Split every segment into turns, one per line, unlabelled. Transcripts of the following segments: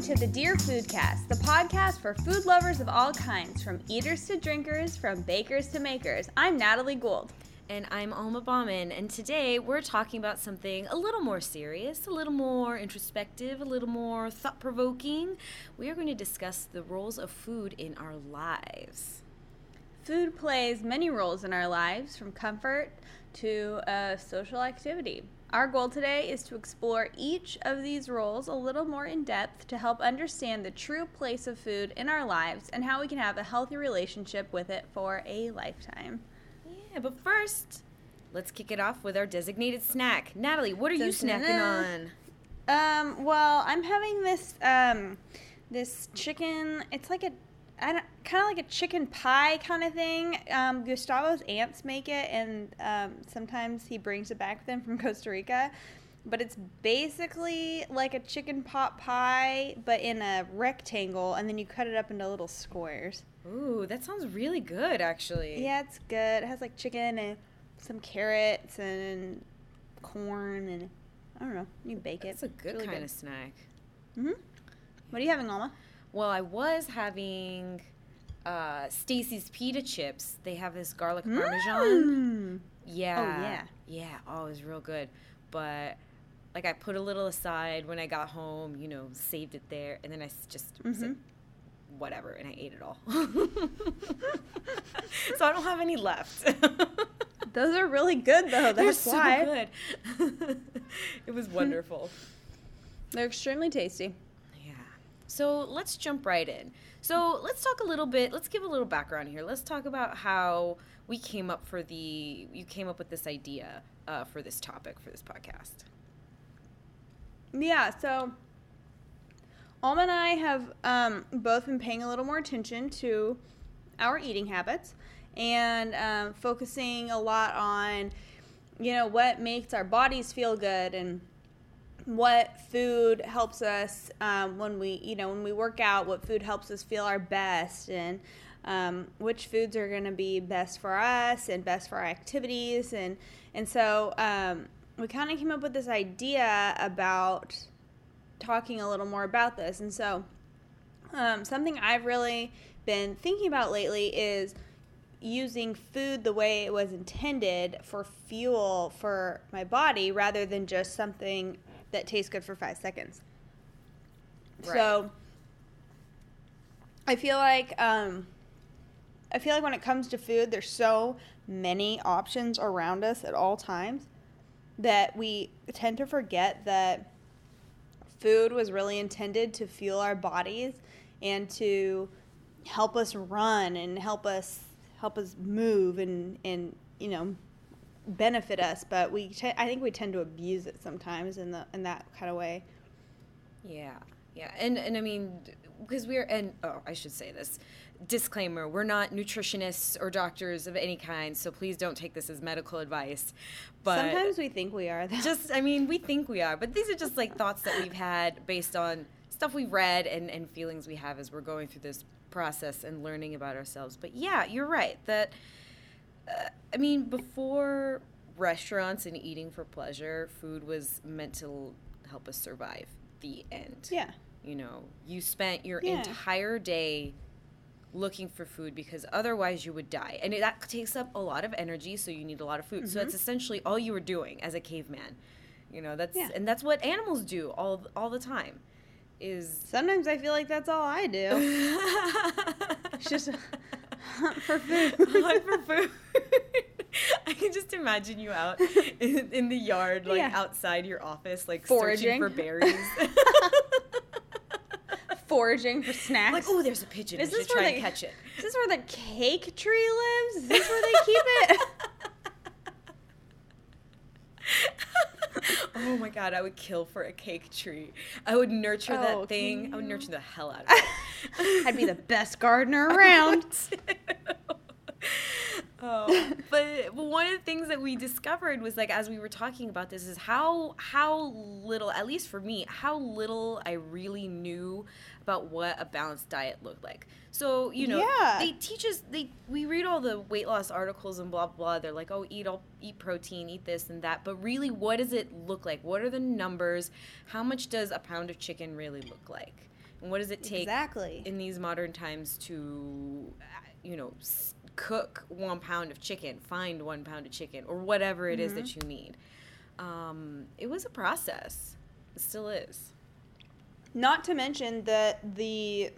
to the Dear Foodcast, the podcast for food lovers of all kinds, from eaters to drinkers, from bakers to makers. I'm Natalie Gould.
And I'm Alma Bauman, and today we're talking about something a little more serious, a little more introspective, a little more thought provoking. We are going to discuss the roles of food in our lives.
Food plays many roles in our lives, from comfort to a social activity. Our goal today is to explore each of these roles a little more in depth to help understand the true place of food in our lives and how we can have a healthy relationship with it for a lifetime.
Yeah, but first, let's kick it off with our designated snack. Natalie, what are you snacking on?
Um, well, I'm having this um, this chicken. It's like a kind of like a chicken pie kind of thing. Um, Gustavo's aunts make it, and um, sometimes he brings it back with him from Costa Rica. But it's basically like a chicken pot pie, but in a rectangle, and then you cut it up into little squares.
Ooh, that sounds really good, actually.
Yeah, it's good. It has like chicken and some carrots and corn, and I don't know. You bake it.
It's a good
really
kind
good.
of snack.
Mhm. What are you having, Alma?
Well, I was having uh, Stacy's pita chips. They have this garlic parmesan.
Mm.
Yeah.
yeah.
Yeah. Oh, it was real good. But like I put a little aside when I got home, you know, saved it there, and then I just said
Mhm.
whatever, and I ate it all. so I don't have any left.
Those are really good, though.
They're
That's
so
why.
good. it was wonderful.
They're extremely tasty.
So let's jump right in. So let's talk a little bit. Let's give a little background here. Let's talk about how we came up for the. You came up with this idea uh, for this topic for this podcast.
Yeah, so Alma and I have um, both been paying a little more attention to our eating habits and um, focusing a lot on, you know, what makes our bodies feel good and what food helps us um, when we, you know, when we work out, what food helps us feel our best and um, which foods are going to be best for us and best for our activities. And and so um, we kind of came up with this idea about talking a little more about this. And so um, something i've really been thinking about lately is using food the way it was intended for fuel for my body rather than just something that tastes good for five seconds. So I feel like um, I feel like when it comes to food, there's so many options around us at all times that we tend to forget that food was really intended to fuel our bodies and to help us run and help us help us move and and you know benefit us but we te- I think we tend to abuse it sometimes in the in that kind of way
Yeah, yeah, and and I mean, because we're and oh, I should say this disclaimer: we're not nutritionists or doctors of any kind, so please don't take this as medical advice. But
sometimes we think we are though.
just, I mean, we think we are, but these are just like thoughts that we've had based on stuff we've read and and feelings we have as we're going through this process and learning about ourselves. But yeah, you're right that. Uh, I mean, before restaurants and eating for pleasure, food was meant to l- help us survive. The end.
yeah
You know, you spent your
Yeah.
entire day looking for food because otherwise you would die. And it, that takes up a lot of energy, so you need a lot of food. So that's essentially all you were doing as a caveman. You know, that's
Yeah.
and that's what animals do all all the time. Is
Sometimes I feel like that's all I do. It's just hunt for food.
hunt for food. I can just imagine you out in, in the yard, like
Yeah.
outside your office, like
Foraging.
searching for berries.
Foraging for snacks.
like, oh, there's a pigeon.
Is this where they-
catch it.
Is this where the cake tree lives? Is this where they keep it?
Oh my god, I would kill for a cake tree. I would nurture
Oh,
that thing.
can
I would nurture the hell out of it.
I'd be the best gardener around.
oh, but but one of the things that we discovered was like as we were talking about this is how how little, at least for me, how little I really knew about what a balanced diet looked like. So you know,
Yeah.
they teach us. They we read all the weight loss articles and blah blah. They're like, oh, eat all eat protein, eat this and that. But really, what does it look like? What are the numbers? How much does a pound of chicken really look like? And what does it take
Exactly.
in these modern times to, uh, you know, s- cook one pound of chicken, find one pound of chicken, or whatever it is
Mm-hmm.
that you need? Um, it was a process. It still is.
Not to mention that the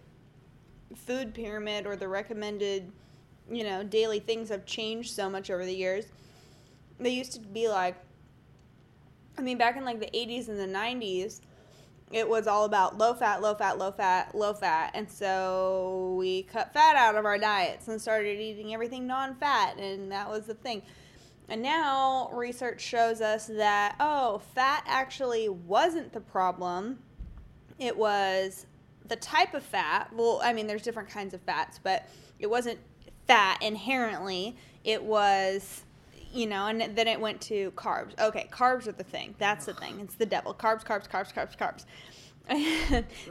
food pyramid or the recommended, you know, daily things have changed so much over the years. They used to be like, I mean, back in like the 80s and the 90s, it was all about low fat, low fat, low fat, low fat. And so we cut fat out of our diets and started eating everything non fat. And that was the thing. And now research shows us that, oh, fat actually wasn't the problem it was the type of fat. Well, I mean, there's different kinds of fats, but it wasn't fat inherently. It was, you know, and then it went to carbs. Okay, carbs are the thing. That's the thing. It's the devil. Carbs, carbs, carbs, carbs, carbs.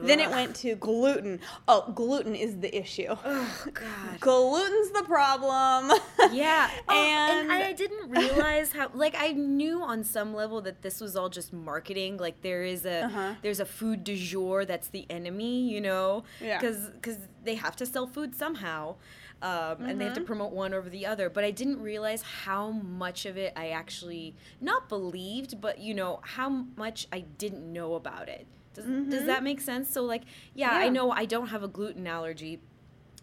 then it went to gluten. Oh, gluten is the issue.
Oh God.
Gluten's the problem.
Yeah, oh, and,
and,
I didn't realize how. Like, I knew on some level that this was all just marketing. Like, there is a
Uh-huh.
there's a food du jour that's the enemy, you know,
Yeah.
because they have to sell food somehow, um, and they have to
Mhm.
promote one over the other. But I didn't realize how much of it I actually not believed, but you know how much I didn't know about it. Does, does
Mhm.
that make sense? So like, yeah, I know I don't have a gluten allergy,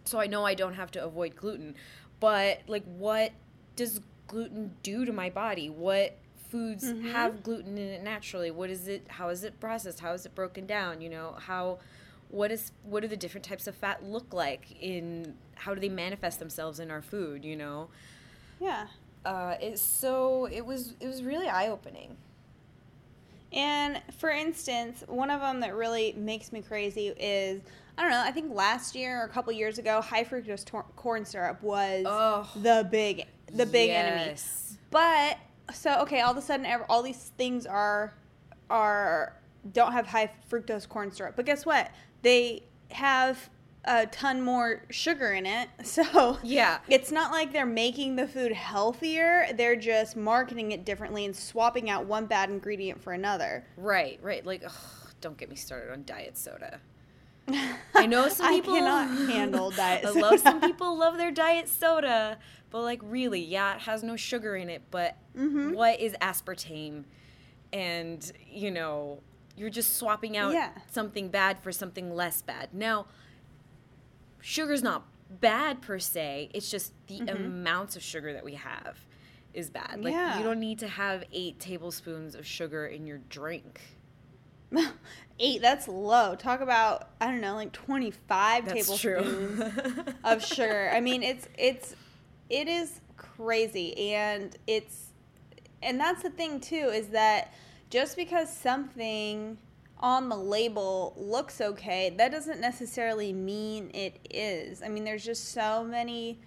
so I know I don't have to avoid gluten. But like, what does gluten do to my body? What foods
Mhm.
have gluten in it naturally? What is it? How is it processed? How is it broken down? You know how. What is what do the different types of fat look like in how do they manifest themselves in our food you know
yeah.
uh, it's so it was it was really eye opening
And for instance, one of them that really makes me crazy is I don't know. I think last year or a couple years ago, high fructose tor- corn syrup was
Oh.
the big the big enemy. But so okay, all of a sudden, all these things are are don't have high fructose corn syrup. But guess what? They have a ton more sugar in it. So
yeah
it's not like they're making the food healthier. They're just marketing it differently and swapping out one bad ingredient for another.
Right, right. Like, ugh, don't get me started on diet soda. I know some people.
I cannot handle diet
I love some people love their diet soda, but like, really, yeah, it has no sugar in it. But
Mhm.
what is aspartame? And you know, you're just swapping out
Yeah.
something bad for something less bad. Now, sugar's not bad per se. It's just the
Mhm.
amounts of sugar that we have is bad. Like,
Yeah.
you don't need to have eight tablespoons of sugar in your drink.
Eight, that's low. Talk about I don't know, like twenty five
That's
tablespoons of sugar. I mean, it's it's it is crazy, and it's and that's the thing too is that just because something on the label looks okay, that doesn't necessarily mean it is. I mean, there's just so many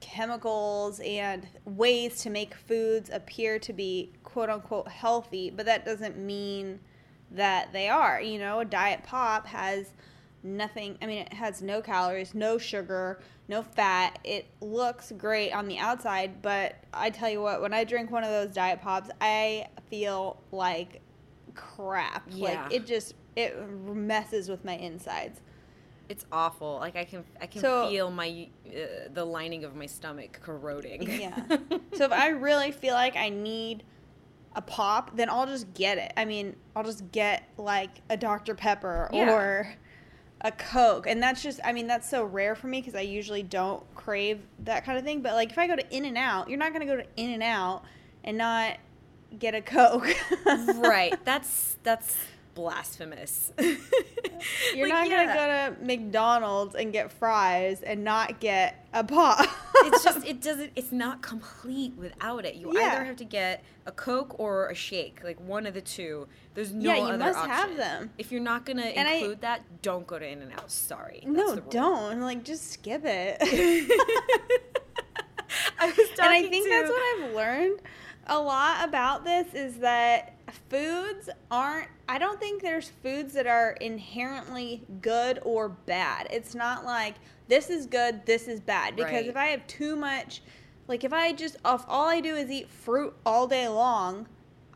chemicals and ways to make foods appear to be quote unquote healthy, but that doesn't mean that they are. You know, a diet pop has nothing, I mean, it has no calories, no sugar, no fat. It looks great on the outside, but I tell you what, when I drink one of those diet pops, I feel like crap.
Yeah.
Like it just it messes with my insides.
it's awful. Like I can I can
So-
feel my uh, the lining of my stomach corroding.
Yeah. So if I really feel like I need a pop, then I'll just get it. I mean, I'll just get like a Dr. Pepper
Yeah.
or a Coke. And that's just, I mean, that's so rare for me because I usually don't crave that kind of thing. But like if I go to In and Out, you're not going to go to In and Out and not get a Coke.
right. That's that's blasphemous.
You're
Like,
not
yeah.
to go to McDonald's and get fries and not get a pop.
it's just it doesn't it's not complete without it. You
Yeah.
either have to get a Coke or a shake, like one of the two. There's no
Yeah, you
other
must
option.
have them.
If you're not gonna
And I-
include that, don't go to In and Out. Sorry.
No, don't. Like, just skip it.
I was talking
and I think
to-
that's what I've learned a lot about this is that foods aren't I don't think there's foods that are inherently good or bad. It's not like this is good, this is bad because
Right.
if I have too much like if I just if all I do is eat fruit all day long,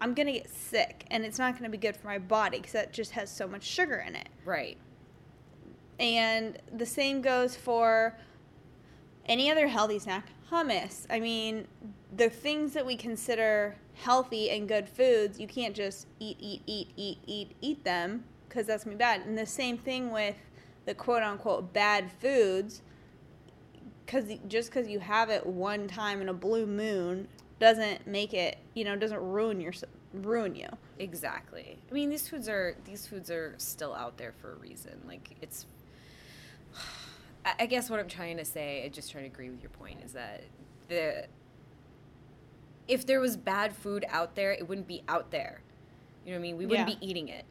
I'm going to get sick and it's not going to be good for my body cuz that just has so much sugar in it.
Right.
and the same goes for any other healthy snack. Hummus. I mean, the things that we consider healthy and good foods, you can't just eat, eat, eat, eat, eat, eat them because that's gonna be bad. And the same thing with the quote unquote bad foods, because just because you have it one time in a blue moon doesn't make it, you know, doesn't ruin your ruin you.
Exactly. I mean, these foods are these foods are still out there for a reason. Like it's. I guess what I'm trying to say, I just trying to agree with your point, is that the if there was bad food out there, it wouldn't be out there. You know what I mean? We wouldn't
Yeah.
be eating it.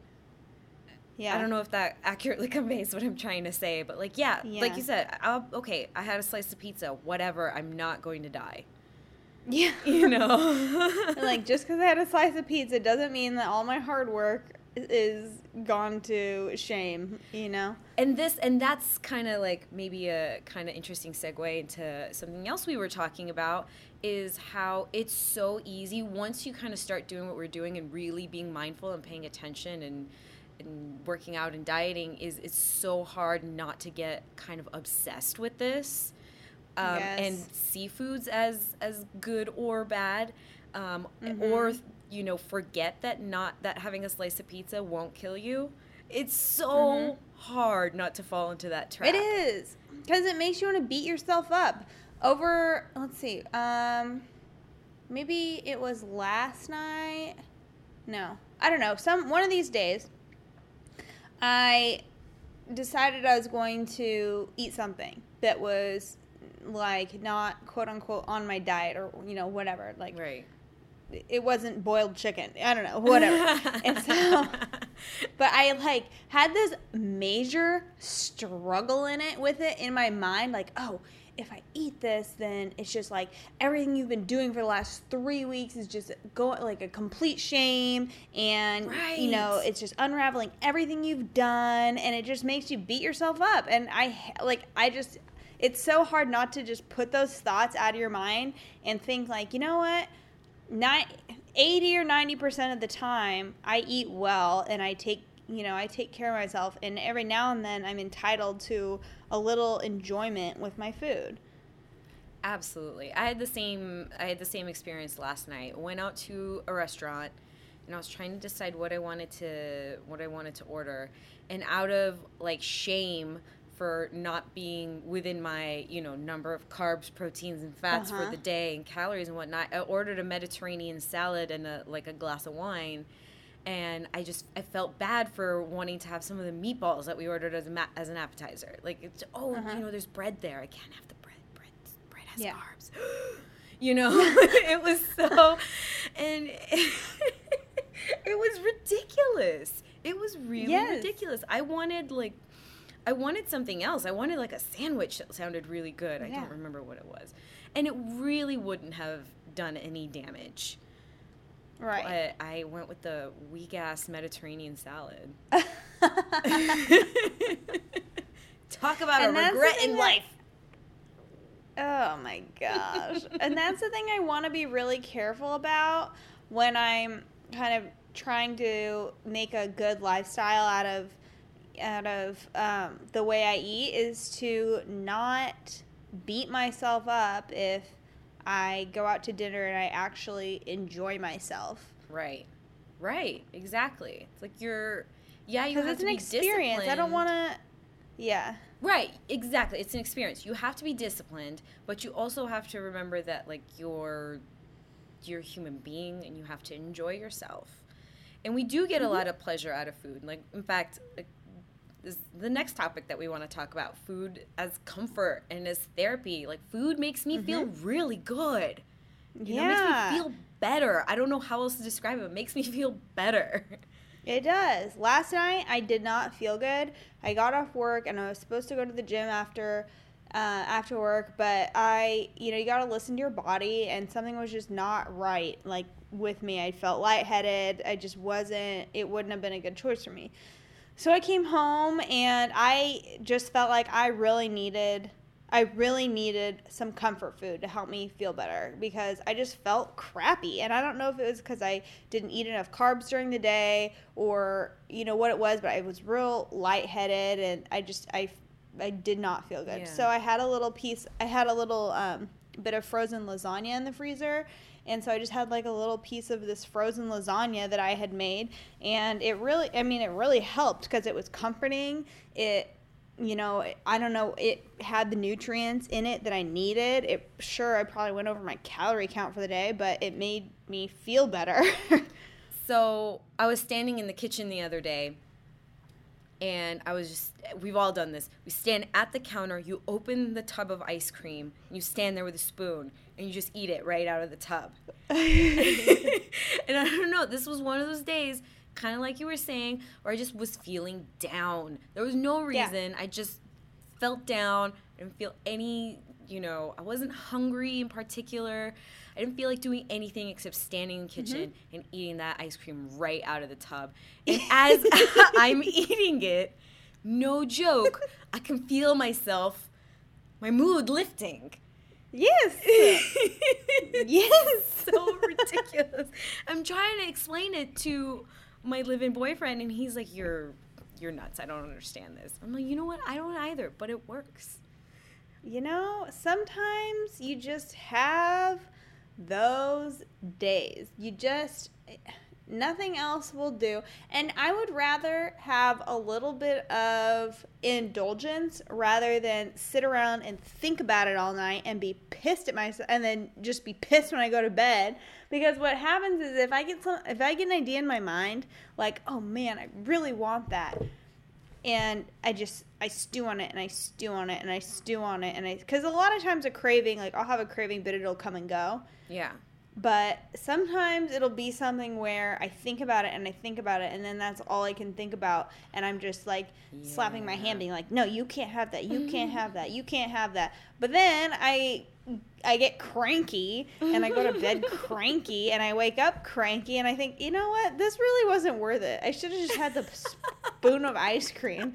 Yeah.
I don't know if that accurately conveys what I'm trying to say, but like, yeah, like you said, I'll, okay, I had a slice of pizza, whatever. I'm not going to die.
Yeah.
You know,
like just because I had a slice of pizza doesn't mean that all my hard work is gone to shame. You know.
and this and that's kind of like maybe a kind of interesting segue into something else we were talking about is how it's so easy once you kind of start doing what we're doing and really being mindful and paying attention and and working out and dieting is it's so hard not to get kind of obsessed with this um, and
Yes.
see foods as as good or bad um,
Mhm.
or you know forget that not that having a slice of pizza won't kill you it's so
Mhm.
hard not to fall into that trap
It is because it makes you want to beat yourself up over. Let's see. Um, maybe it was last night. No, I don't know. Some one of these days, I decided I was going to eat something that was like not quote unquote on my diet or you know whatever. Like
right
it wasn't boiled chicken. I don't know, whatever. and so but I like had this major struggle in it with it in my mind like, oh, if I eat this, then it's just like everything you've been doing for the last three weeks is just going like a complete shame, and you know it's just unraveling everything you've done, and it just makes you beat yourself up. And I like I just it's so hard not to just put those thoughts out of your mind and think like, you know what, Ni- 80 or 90% of the time I eat well and I take you know I take care of myself and every now and then I'm entitled to a little enjoyment with my food.
Absolutely. I had the same I had the same experience last night. Went out to a restaurant and I was trying to decide what I wanted to what I wanted to order. And out of like shame for not being within my, you know, number of carbs, proteins and fats for
Uh-huh.
the day and calories and whatnot, I ordered a Mediterranean salad and a like a glass of wine. And I just I felt bad for wanting to have some of the meatballs that we ordered as a ma- as an appetizer. Like it's oh
Uh-huh.
you know there's bread there. I can't have the bread. Bread bread has
Yeah.
carbs. you know, it was so, and it was ridiculous. It was really
Yes.
ridiculous. I wanted like, I wanted something else. I wanted like a sandwich that sounded really good. I don't remember what it was, and it really wouldn't have done any damage.
Right.
But I went with the weak ass Mediterranean salad. Talk about
And
a regret in
that-
life.
Oh my gosh. and that's the thing I want to be really careful about when I'm kind of trying to make a good lifestyle out of out of um, the way I eat is to not beat myself up if I go out to dinner and I actually enjoy myself.
Right. Right. Exactly. It's like you're yeah, you have
it's
to
an
be
experience. I don't want to. Yeah.
Right, exactly. It's an experience. You have to be disciplined, but you also have to remember that like you're you're a human being and you have to enjoy yourself. And we do get a mm-hmm. lot of pleasure out of food. Like in fact, like, this, the next topic that we want to talk about, food as comfort and as therapy. Like food makes me feel really good. You know, it
yeah.
makes me feel better. I don't know how else to describe it. It makes me feel better.
It does. Last night I did not feel good. I got off work and I was supposed to go to the gym after uh, after work, but I, you know, you got to listen to your body, and something was just not right. Like with me, I felt lightheaded. I just wasn't. It wouldn't have been a good choice for me. So I came home and I just felt like I really needed I really needed some comfort food to help me feel better because I just felt crappy. And I don't know if it was because I didn't eat enough carbs during the day or, you know, what it was, but I was real lightheaded and I just, I, I did not feel good.
Yeah.
So I had a little piece, I had a little um, bit of frozen lasagna in the freezer. And so I just had like a little piece of this frozen lasagna that I had made. And it really, I mean, it really helped because it was comforting. It, you know, I don't know, it had the nutrients in it that I needed. It sure I probably went over my calorie count for the day, but it made me feel better.
So I was standing in the kitchen the other day, and I was just, we've all done this. We stand at the counter, you open the tub of ice cream, you stand there with a spoon, and you just eat it right out of the tub. and I don't know, this was one of those days, kind of like you were saying, where I just was feeling down. There was no
Yeah.
reason. I just felt down. I didn't feel any, you know, I wasn't hungry in particular. I didn't feel like doing anything except standing in the kitchen mm-hmm. and eating that ice cream right out of the tub. And as I'm eating it, no joke, I can feel myself, my mood lifting.
Yes. yes.
so ridiculous. I'm trying to explain it to my live-in boyfriend, and he's like, "You're, you're nuts. I don't understand this." I'm like, "You know what? I don't either, but it works."
You know, sometimes you just have those days. You just nothing else will do. And I would rather have a little bit of indulgence rather than sit around and think about it all night and be pissed at myself and then just be pissed when I go to bed. Because what happens is if I get some if I get an idea in my mind, like, oh man, I really want that and I just I stew on it and I stew on it and I stew on it and I because a lot of times a craving like I'll have a craving but it'll come and go
Yeah.
But sometimes it'll be something where I think about it and I think about it and then that's all I can think about and I'm just like slapping my hand being like no you can't have that you can't have that you can't have that. But then I I get cranky and I go to bed cranky and I wake up cranky and I think you know what? This really wasn't worth it. I should have just had the spoon of ice cream.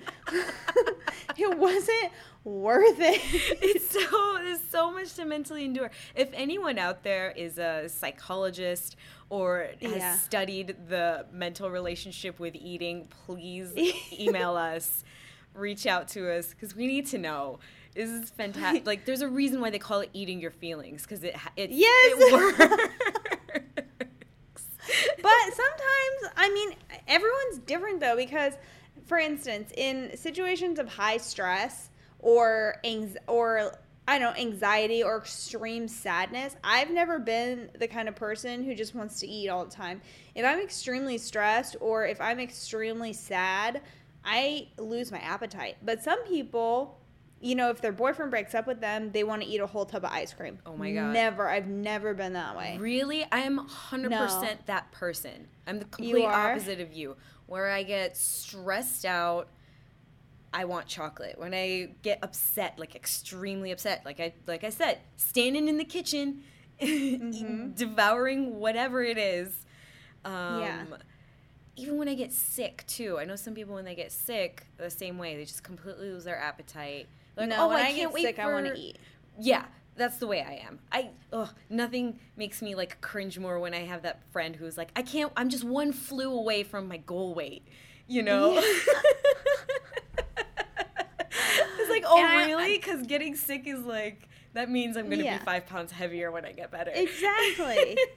It wasn't worth it
it's so there's so much to mentally endure. If anyone out there is a psychologist or has
Yeah.
studied the mental relationship with eating, please email us, reach out to us because we need to know. This is fantastic. Like, there's a reason why they call it eating your feelings because it it,
Yes.
it works.
but sometimes i mean everyone's different though because for instance in situations of high stress or anx- or i don't know anxiety or extreme sadness i've never been the kind of person who just wants to eat all the time if i'm extremely stressed or if i'm extremely sad i lose my appetite but some people you know if their boyfriend breaks up with them they want to eat a whole tub of ice cream
Oh my God.
never i've never been that way
Really? I am 100%
No.
that person. I'm the complete opposite of you. Where I get stressed out, I want chocolate. When I get upset, like extremely upset, like I like I said, standing in the kitchen
Mhm.
devouring whatever it is. Um,
Yeah.
Even when I get sick too. I know some people when they get sick the same way. They just completely lose their appetite. Like,
no
oh,
when
I,
i,
can't
get
wait
sick
for
i want to eat
yeah, that's the way I am. I ugh, nothing makes me like cringe more when I have that friend who's like, I can't. I'm just one flu away from my goal weight. You know. like, oh
And
really? Because getting sick is like that means I'm gonna
Yeah.
be five pounds heavier when I get better.
Exactly.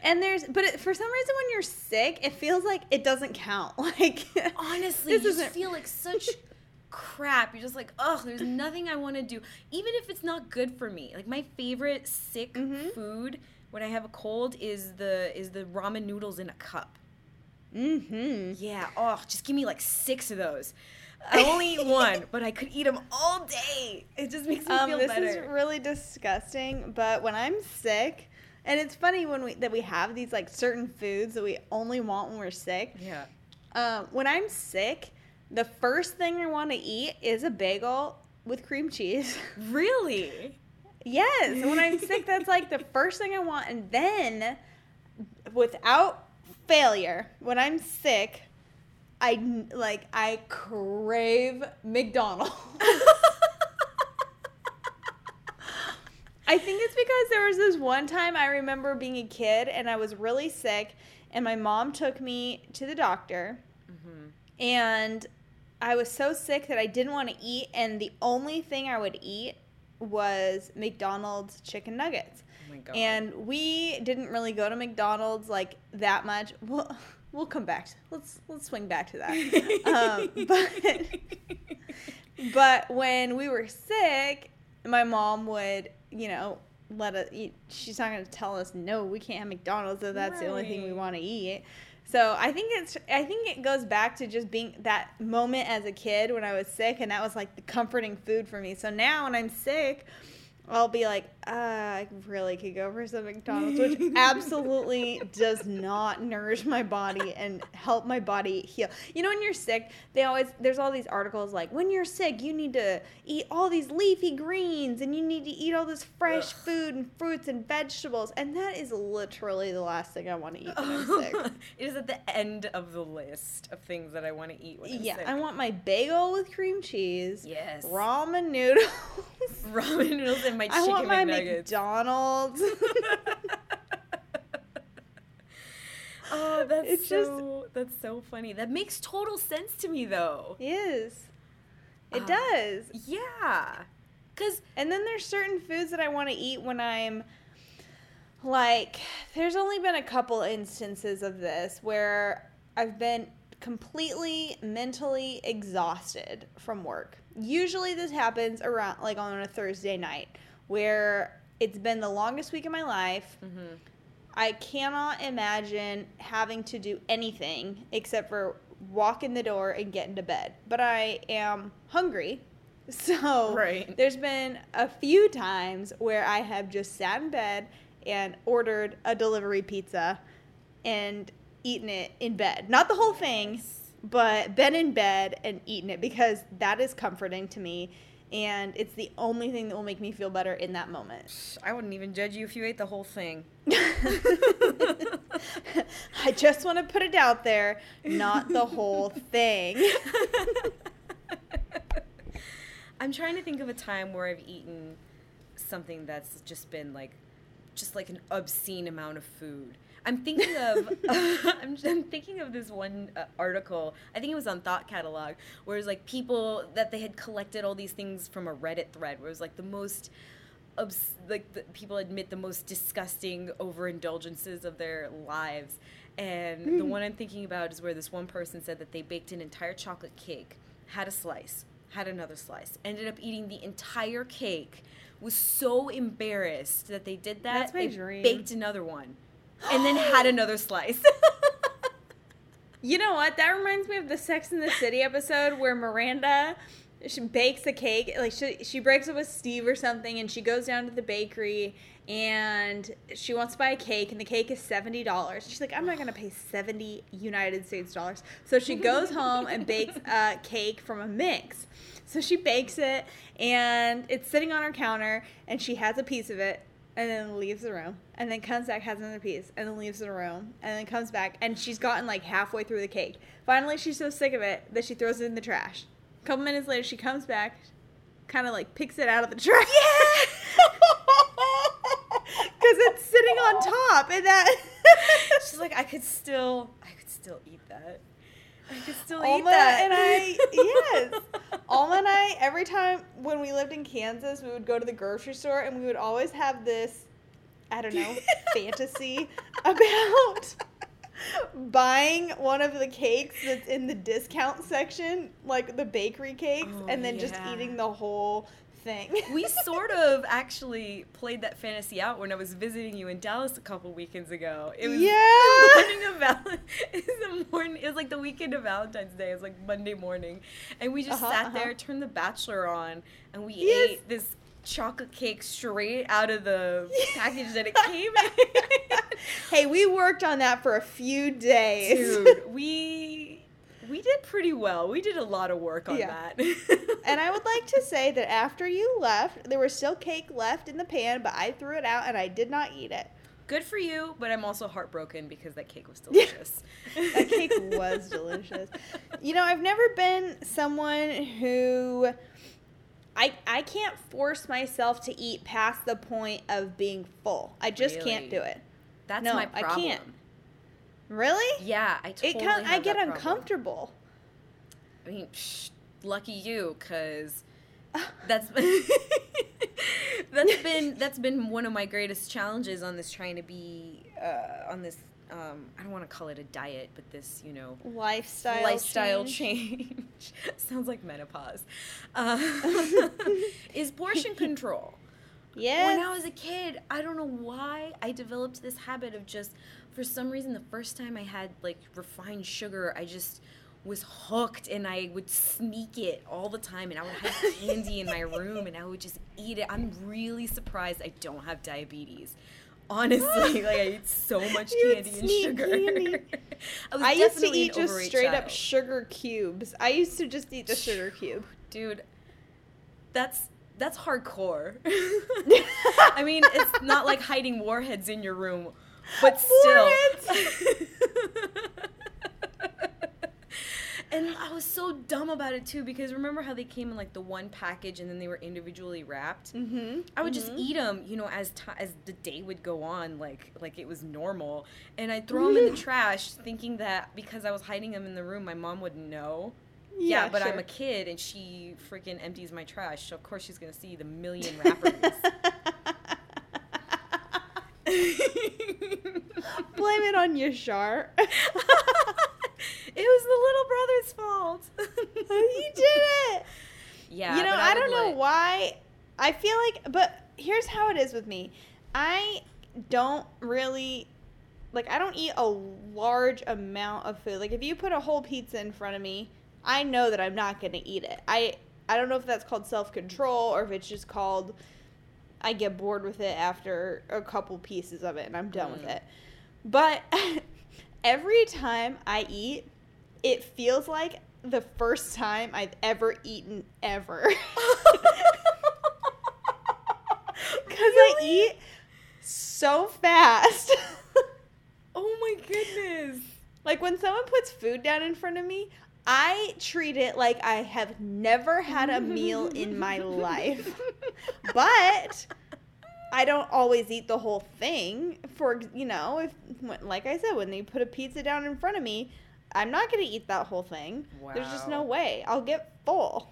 And there's, but it, for some reason, when you're sick, it feels like it doesn't count. Like,
Honestly, you just feel like such crap. You're just like, oh, there's nothing I want to do, even if it's not good for me. Like my favorite sick
Mhm.
food when I have a cold is the is the ramen noodles in a cup.
mm-hmm.
Yeah. Oh, just give me like six of those. I only eat one, but I could eat them all day. It just makes me
Um,
feel
this
better.
is really disgusting. But when I'm sick, and it's funny when we that we have these like certain foods that we only want when we're sick.
yeah.
Um, when I'm sick, the first thing I want to eat is a bagel with cream cheese.
Really?
Yes, when I'm sick, that's like the first thing I want. And then, without failure, when I'm sick, I like I crave McDonald's. I think it's because there was this one time I remember being a kid and I was really sick, and my mom took me to the doctor,
Mm-hmm.
and I was so sick that I didn't want to eat, and the only thing I would eat was McDonald's chicken nuggets.
Oh my god.
And we didn't really go to McDonald's like that much. We'll, we'll come back. To, let's let's swing back to that. um, but but when we were sick, my mom would, you know, let us eat. She's not going to tell us no, we can't have McDonald's if that's the only thing we want to eat. So I think it's I think it goes back to just being that moment as a kid when I was sick and that was like the comforting food for me. So now when I'm sick, I'll be like, uh, I really could go for some McDonald's, which absolutely does not nourish my body and help my body heal. You know, when you're sick, they always there's all these articles like when you're sick, you need to eat all these leafy greens and you need to eat all this fresh
Ugh.
food and fruits and vegetables, and that is literally the last thing I want to eat when I'm sick.
it is at the end of the list of things that I want to eat when I'm
Yeah,
sick.
I want my bagel with cream cheese,
yes.
ramen noodles.
ramen noodles and my
I
chicken
want my
McNuggets.
McDonald's.
oh, that's
It's just-
so that's so funny. That makes total sense to me though.
Is. It
Ah.
does.
Yeah. Cuz
And then there's certain foods that I want to eat when I'm like there's only been a couple instances of this where I've been completely mentally exhausted from work. Usually this happens around like on a Thursday night where it's been the longest week of my life.
mm-hmm.
I cannot imagine having to do anything except for walk in the door and get into bed. But I am hungry. So
Right.
there's been a few times where I have just sat in bed and ordered a delivery pizza and eaten it in bed. Not the whole thing, but been in bed and eaten it because that is comforting to me and it's the only thing that will make me feel better in that moment.
I wouldn't even judge you if you ate the whole thing.
I just want to put it out there, not the whole thing.
I'm trying to think of a time where I've eaten something that's just been like, just like an obscene amount of food. I'm thinking of, I'm, I'm thinking of this one uh, article. I think it was on Thought Catalog, where it was like people that they had collected all these things from a Reddit thread, where it was like the most, obs- like the, people admit the most disgusting overindulgences of their lives. And the one I'm thinking about is where this one person said that they baked an entire chocolate cake, had a slice, had another slice, ended up eating the entire cake, was so embarrassed that they did that.
That's my
they
dream.
Baked another one, and then had another slice.
You know what? That reminds me of the Sex in the City episode where Miranda she bakes a cake. Like she she breaks up with Steve or something, and she goes down to the bakery and she wants to buy a cake, and the cake is seventy dollars. She's like, I'm not gonna pay seventy United States dollars. So she goes home and bakes a cake from a mix. So she bakes it, and it's sitting on her counter, and she has a piece of it, and then leaves the room and then comes back has another piece and then leaves the room and then comes back and she's gotten like halfway through the cake. Finally she's so sick of it that she throws it in the trash. A couple minutes later she comes back kind of like picks it out of the trash. Yeah! Because it's sitting on top and that
She's like, I could still, I could still eat that. I could still eat
Alma
that.
and I, yes. Alma and I, every time when we lived in Kansas, we would go to the grocery store and we would always have this, I don't know, fantasy about buying one of the cakes that's in the discount section, like the bakery cakes,
Oh,
and then just eating the whole thing.
we sort of actually played that fantasy out when I was visiting you in Dallas a couple weekends ago. It was
Yeah.
the morning of Val- it was the morning. It was like the weekend of Valentine's Day. It was like Monday morning, and we just
Uh-huh,
sat
uh-huh.
there, turned The Bachelor on, and we
Yes.
ate this chocolate cake straight out of the package that it came in.
hey, we worked on that for a few days.
Dude, we we did pretty well. We did a lot of work on
Yeah.
that.
And I would like to say that after you left, there was still cake left in the pan, but I threw it out and I did not eat it.
Good for you, but I'm also heartbroken because that cake was delicious.
That cake was delicious. You know, I've never been someone who I I can't force myself to eat past the point of being full. I just can't do it.
That's
No,
my
I
problem.
can't. Really?
Yeah, I totally
it kind I get
problem.
uncomfortable.
I mean, psh, lucky you, because that's that's been that's been one of my greatest challenges on this trying to be uh, on this. Um, I don't want to call it a diet, but this, you know,
Lifestyle
lifestyle
change.
change. Sounds like menopause. Uh, is portion control.
Yeah.
When I was a kid, I don't know why I developed this habit of just, for some reason, the first time I had like refined sugar, I just was hooked and I would sneak it all the time and I would have candy in my room and I would just eat it. I'm really surprised I don't have diabetes. Honestly, like I eat so much candy and sugar.
candy.
was
I used to eat just straight up sugar cubes. I used to just eat the sugar cube.
dude that's that's hardcore i mean it's not like hiding warheads in your room but still. and i was so dumb about it too because remember how they came in like the one package and then they were individually wrapped?
Mm-hmm.
I would just eat them, you know, as ti as the day would go on, like like it was normal, and I'd throw them in the trash, thinking that because I was hiding them in the room, my mom wouldn't know. Yeah, but I'm a kid, and she freaking empties my trash, so of course she's gonna see the million wrappers.
Blame it on Yashar.
it was the little brother's fault.
you did it.
Yeah,
you know,
but
I, don't know why. I feel like, but here's how it is with me. I don't really like. I don't eat a large amount of food. Like if you put a whole pizza in front of me, I know that I'm not gonna eat it. I I don't know if that's called self control or if it's just called. I get bored with it after a couple pieces of it and I'm done with
Mm.
it. But every time I eat, it feels like the first time I've ever eaten ever. Because I eat so fast.
Oh my goodness.
like when someone puts food down in front of me, I treat it like I have never had a meal in my life. But I don't always eat the whole thing. For you know, if like I said, when they put a pizza down in front of me, I'm not gonna eat that whole thing. There's just no way. I'll get full.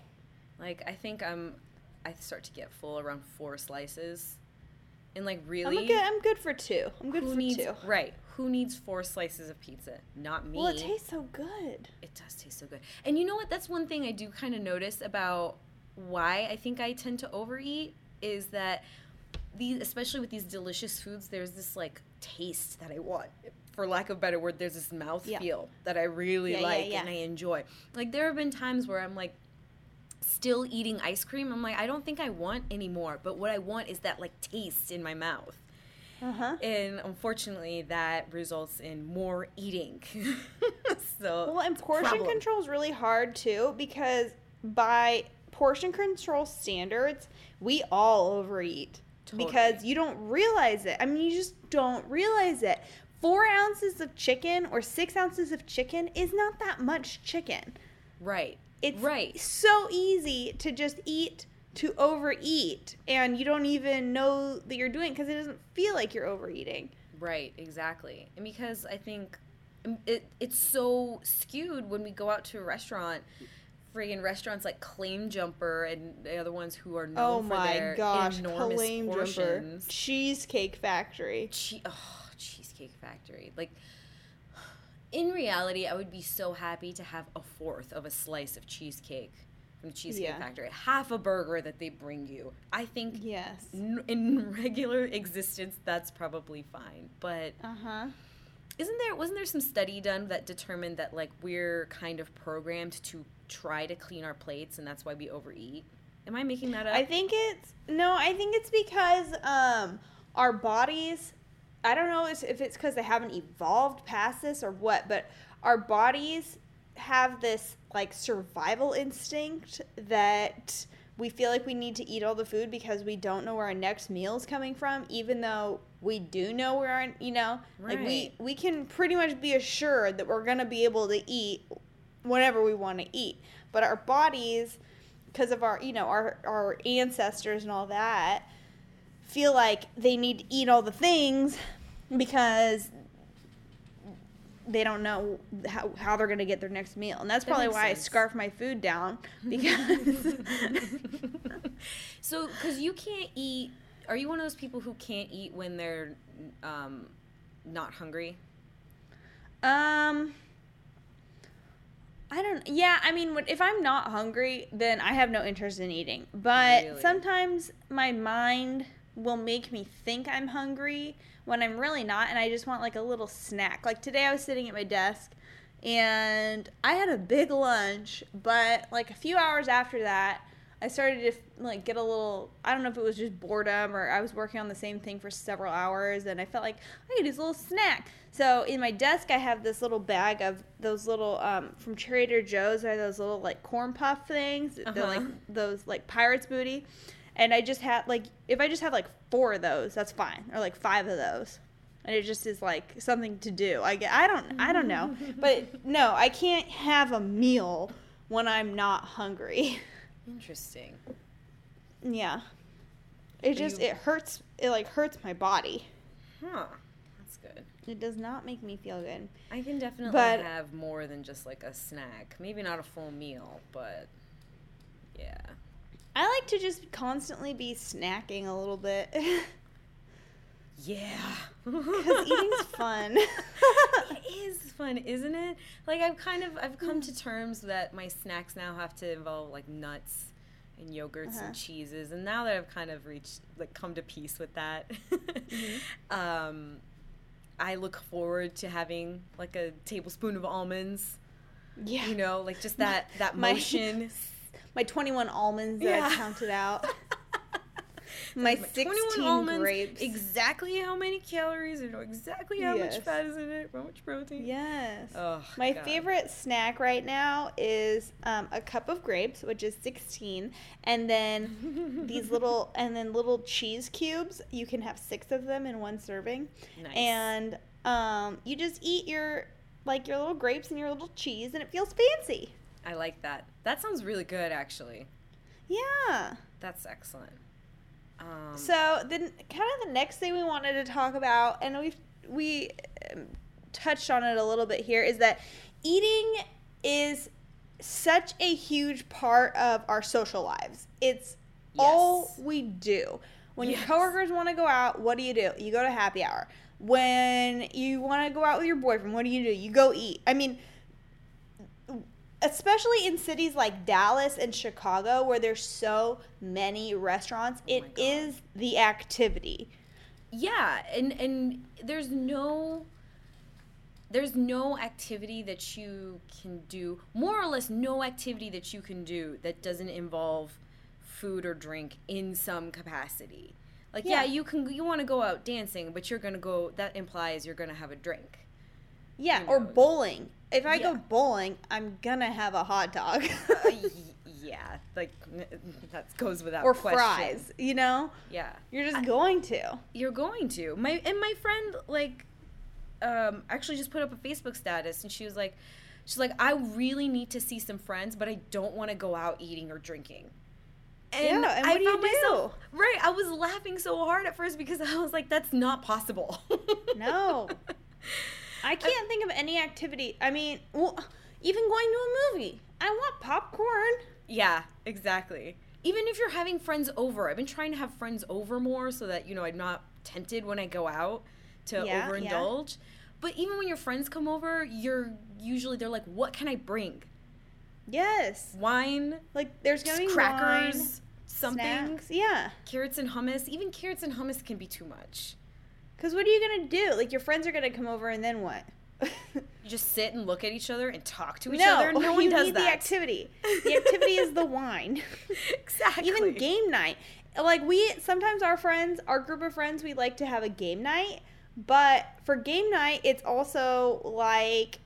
Like I think I'm, I start to get full around four slices, and like really,
I'm good. I'm good for two. I'm good
who
for
needs
two.
right? Who needs four slices of pizza? Not me.
Well, it tastes so good.
It does taste so good. And you know what? That's one thing I do kind of notice about why I think I tend to overeat is that these, especially with these delicious foods, there's this like taste that I want. For lack of a better word, there's this mouth
Yeah.
feel that I really
Yeah,
like
yeah.
and I enjoy. Like there have been times where I'm like still eating ice cream. I'm like, I don't think I want anymore. But what I want is that like taste in my mouth.
Uh huh.
And unfortunately, that results in more eating. so
Well, and portion control is really hard too because by portion control standards, we all overeat because you don't realize it. I mean, you just don't realize it. Four ounces of chicken or six ounces of chicken is not that much chicken.
Right.
It's
right.
so easy to just eat to overeat, and you don't even know that you're doing because it doesn't feel like you're overeating.
Right, exactly. And because I think um, it, it's so skewed when we go out to a restaurant, friggin' restaurants like Claim Jumper and the other ones who are known
Oh
for
my
their
gosh,
enormous
Jumper,
portions.
Cheesecake Factory.
Che- oh, Cheesecake Factory. Like, in reality, I would be so happy to have a fourth of a slice of cheesecake from the Cheesecake
Yeah.
Factory. Half a burger that they bring you. I think
Yes.
n- in regular existence, that's probably fine. But
Uh huh.
isn't there wasn't there some study done that determined that like we're kind of programmed to try to clean our plates and that's why we overeat? Am I making that up?
I think it's no. I think it's because um, our bodies. I don't know if if it's because they haven't evolved past this or what, but our bodies have this like survival instinct that we feel like we need to eat all the food because we don't know where our next meal is coming from, even though we do know where our you know like we we can pretty much be assured that we're gonna be able to eat whatever we want to eat, but our bodies because of our you know our our ancestors and all that feel like they need to eat all the things because they don't know how, how they're going to get their next meal and that's
That
probably why
sense.
i scarf my food down because
so, because you can't eat, are you one of those people who can't eat when they're um, not hungry?
Um, I don't. Yeah, I mean, if I'm not hungry, then I have no interest in eating. But
Really?
sometimes my mind will make me think I'm hungry when I'm really not, and I just want like a little snack. Like today, I was sitting at my desk, and I had a big lunch, but like a few hours after that. I started to like get a little I don't know if it was just boredom or I was working on the same thing for several hours and I felt like I could use a little snack. So in my desk I have this little bag of those little um, from Trader Joe's are those little like corn puff things. They're
Uh-huh.
like those like pirates booty. And I just had like if I just have like four of those, that's fine. Or like five of those. And it just is like something to do. I get, I don't I don't know. But no, I can't have a meal when I'm not hungry.
Interesting.
Yeah. It
Are
just
you-
it hurts it like hurts my body.
Huh.
It does not make me feel good.
I can definitely
But-
have more than just like a snack. Maybe not a full meal, but yeah.
I like to just constantly be snacking a little bit
Yeah.
cuz eating's fun.
it is fun, isn't it? Like I've kind of I've come to terms that my snacks now have to involve like nuts and yogurts
Uh-huh.
and cheeses, and now that I've kind of reached like come to peace with that,
Mm-hmm.
um, I look forward to having like a tablespoon of almonds.
yeah.
You know, like just that that
My-
motion.
My 21 almonds that
Yeah.
I counted out. My 16 grapes.
Exactly how many calories. I know exactly how much fat is in it, how much protein.
Yes.
Oh,
My
God.
favorite snack right now is um, a cup of grapes, which is 16, and then these little and then little cheese cubes. You can have six of them in one serving,
Nice.
and um, you just eat your like your little grapes and your little cheese, and it feels fancy.
I like that. That sounds really good, actually.
Yeah.
That's excellent. Um,
So then, kind of the next thing we wanted to talk about, and we we um, touched on it a little bit here, is that eating is such a huge part of our social lives. It's all we do. When
Yes.
your coworkers want to go out, what do you do? You go to happy hour. When you want to go out with your boyfriend, what do you do? You go eat. I mean, especially in cities like Dallas and Chicago where there's so many restaurants,
Oh
it is the activity.
yeah, and and there's no there's no activity that you can do, more or less no activity that you can do that doesn't involve food or drink in some capacity. Like yeah,
Yeah.
you can you want to go out dancing, but you're going to go that implies you're going to have a drink.
Yeah,
You
or
know.
bowling. If I
Yeah.
go bowling, I'm gonna have a hot dog.
Uh, yeah, like that goes without
or
question.
fries, you know?
Yeah.
You're just going to.
You're going to. My and my friend like um actually just put up a Facebook status and she was like she's like I really need to see some friends but I don't want to go out eating or drinking. And
Yeah, and
I
do you
found myself right, I was laughing so hard at first because I was like that's not possible.
No. I can't think of any activity. I mean, well, even going to a movie. I want popcorn.
Yeah, exactly. Even if you're having friends over, I've been trying to have friends over more so that, you know, I'm not tempted when I go out to
Yeah,
overindulge. But even when your friends come over, you're usually they're like, "What can I bring?
Yes.
Wine,
Like there's gonna be
crackers,
wine,
something,
snacks. Yeah.
carrots and hummus. Even carrots and hummus can be too much.
Because what are you gonna do? Like your friends are gonna come over, and then what?
You just sit and look at each other and talk to each
no,
other. No one
you
does
need
that.
the activity. The activity is the wine.
exactly.
Even game night. Like we sometimes our friends, our group of friends, we like to have a game night. But for game night, it's also like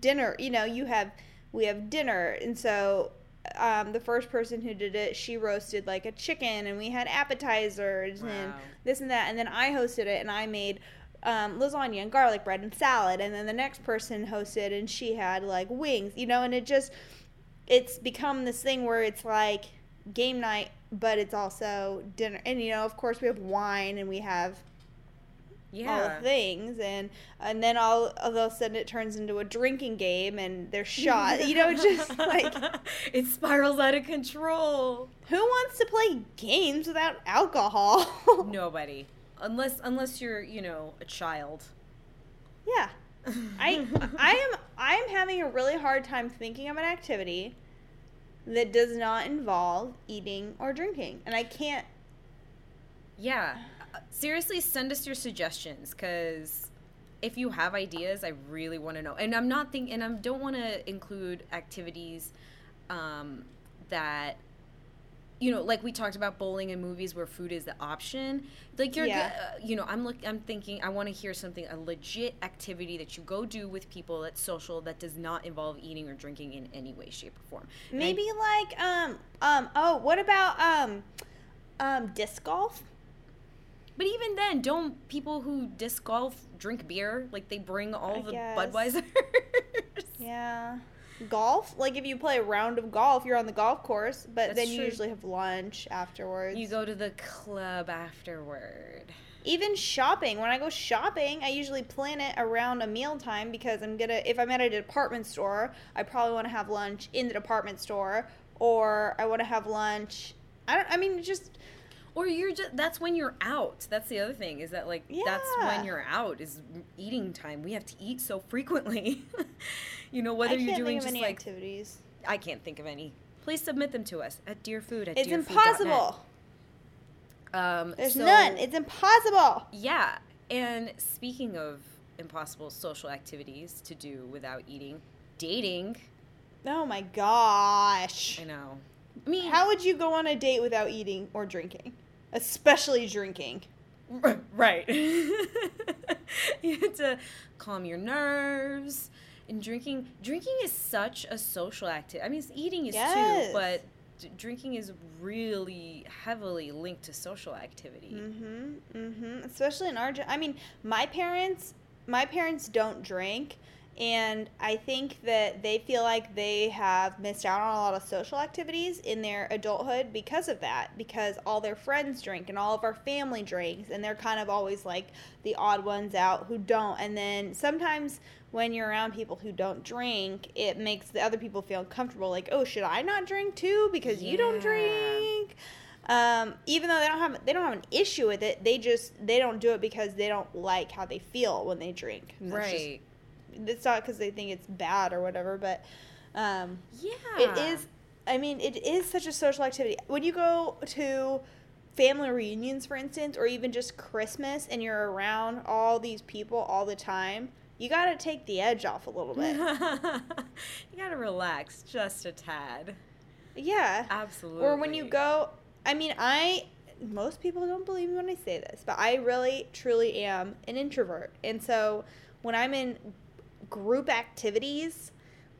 dinner. You know, you have we have dinner, and so um, the first person who did it, she roasted like a chicken, and we had appetizers and this and that, and then I hosted it, and I made um, lasagna and garlic bread and salad, and then the next person hosted, and she had like wings, you know, and it just it's become this thing where it's like game night, but it's also dinner. And you know, of course, we have wine and we have
Yeah.
all the things, and and then all all of a sudden it turns into a drinking game, and they're shot. you know, just like
it spirals out of control.
who wants to play games without alcohol?
Nobody. Unless unless you're, you know, a child.
yeah. I I am I am having a really hard time thinking of an activity that does not involve eating or drinking, and I can't.
Yeah. Seriously, send us your suggestions because if you have ideas, I really want to know. And I'm not thinking, and I don't want to include activities um, that, you know, like we talked about bowling and movies where food is the option. Like you're,
Yeah.
uh, you know, I'm look, I'm thinking, I want to hear something, a legit activity that you go do with people that's social that does not involve eating or drinking in any way, shape, or form. And
Maybe like um um oh what about um um disc golf?
But even then, don't people who disc golf drink beer? Like they bring all
I
the
guess.
Budweisers.
Yeah. Golf? Like if you play a round of golf, you're on the golf course, but
That's
then you
true.
usually have lunch afterwards.
You go to the club afterward.
Even shopping. When I go shopping, I usually plan it around a meal time because I'm gonna if I'm at a department store, I probably want to have lunch in the department store or I want to have lunch I don't I mean just
Or you're just that's when you're out. That's the other thing is that like that's when you're out is eating time. We have to eat so frequently. you know whether
I can't
you're doing
think of
just
any
like
activities.
I can't think of any. Please submit them to us at dearfood at
It's impossible.
Um,
There's
so-
none. It's impossible.
Yeah. And speaking of impossible social activities to do without eating, dating.
Oh my gosh.
I know. I mean,
How would you go on a date without eating or drinking? Especially drinking.
right. you have to calm your nerves. And drinking, drinking is such a social activity. I mean, eating is
Yes.
too, but d- drinking is really heavily linked to social activity.
Mm-hmm. Mm-hmm. Especially in our I mean, my parents my parents don't drink and I think that they feel like they have missed out on a lot of social activities in their adulthood because of that. Because all their friends drink and all of our family drinks and they're kind of always like the odd ones out who don't. And then sometimes when you're around people who don't drink, it makes the other people feel uncomfortable. Like, oh, should I not drink too because you don't drink? um, even though they don't have they don't have an issue with it, they just they don't do it because they don't like how they feel when they drink. That's just-
Right.
It's not because they think it's bad or whatever, but um,
Yeah.
it is. I mean, it is such a social activity. When you go to family reunions, for instance, or even just Christmas, and you're around all these people all the time, you got to take the edge off a little bit.
you gotta relax just a tad.
yeah.
Absolutely.
Or when you go, I mean, I most people don't believe me when I say this, but I really truly am an introvert. And so when I'm in group activities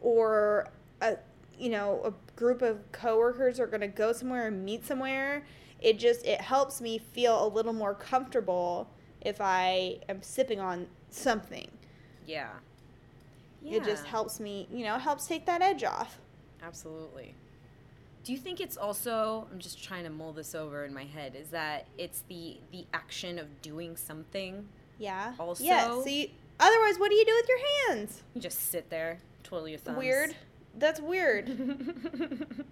or a you know, a group of coworkers are going to go somewhere and meet somewhere, it just it helps me feel a little more comfortable if I am sipping on something.
Yeah.
It just helps me, you know, helps take that edge off.
Absolutely. Do you think it's also I'm just trying to mull this over in my head is that it's the the action of doing something?
Yeah.
Also-
yeah. You, otherwise, what do you do with your hands?
You just sit there, twiddle your thumbs.
Weird. That's weird.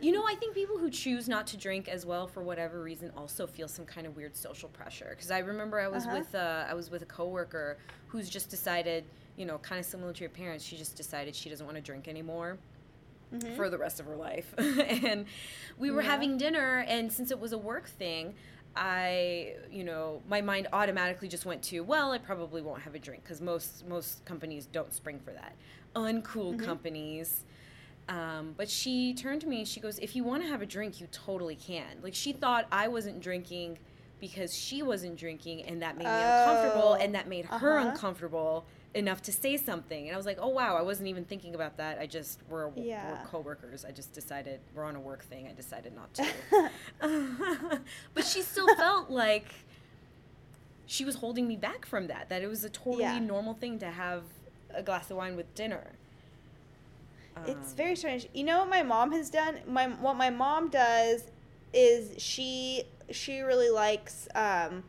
you know, I think people who choose not to drink as well for whatever reason also feel some kind of weird social pressure. Because I remember I was
Uh-huh.
with uh, I was with a coworker who's just decided, you know, kind of similar to your parents. She just decided she doesn't want to drink anymore
Mhm.
for the rest of her life. and we were
Yeah.
having dinner, and since it was a work thing, I, you know, my mind automatically just went to, well, I probably won't have a drink because most most companies don't spring for that. Uncool
Mhm.
companies. Um, but she turned to me and she goes, if you want to have a drink, you totally can. Like she thought I wasn't drinking because she wasn't drinking, and that made me uncomfortable,
Oh,
and that made her
uh-huh.
uncomfortable enough to say something. And I was like, oh wow, I wasn't even thinking about that. I just we're,
Yeah.
we're coworkers. I just decided we're on a work thing. I decided not to. but she still felt like she was holding me back from that. That it was a totally
Yeah.
normal thing to have a glass of wine with dinner.
it's
Um,
very strange. You know what my mom has done? My what my mom does is she she really likes um,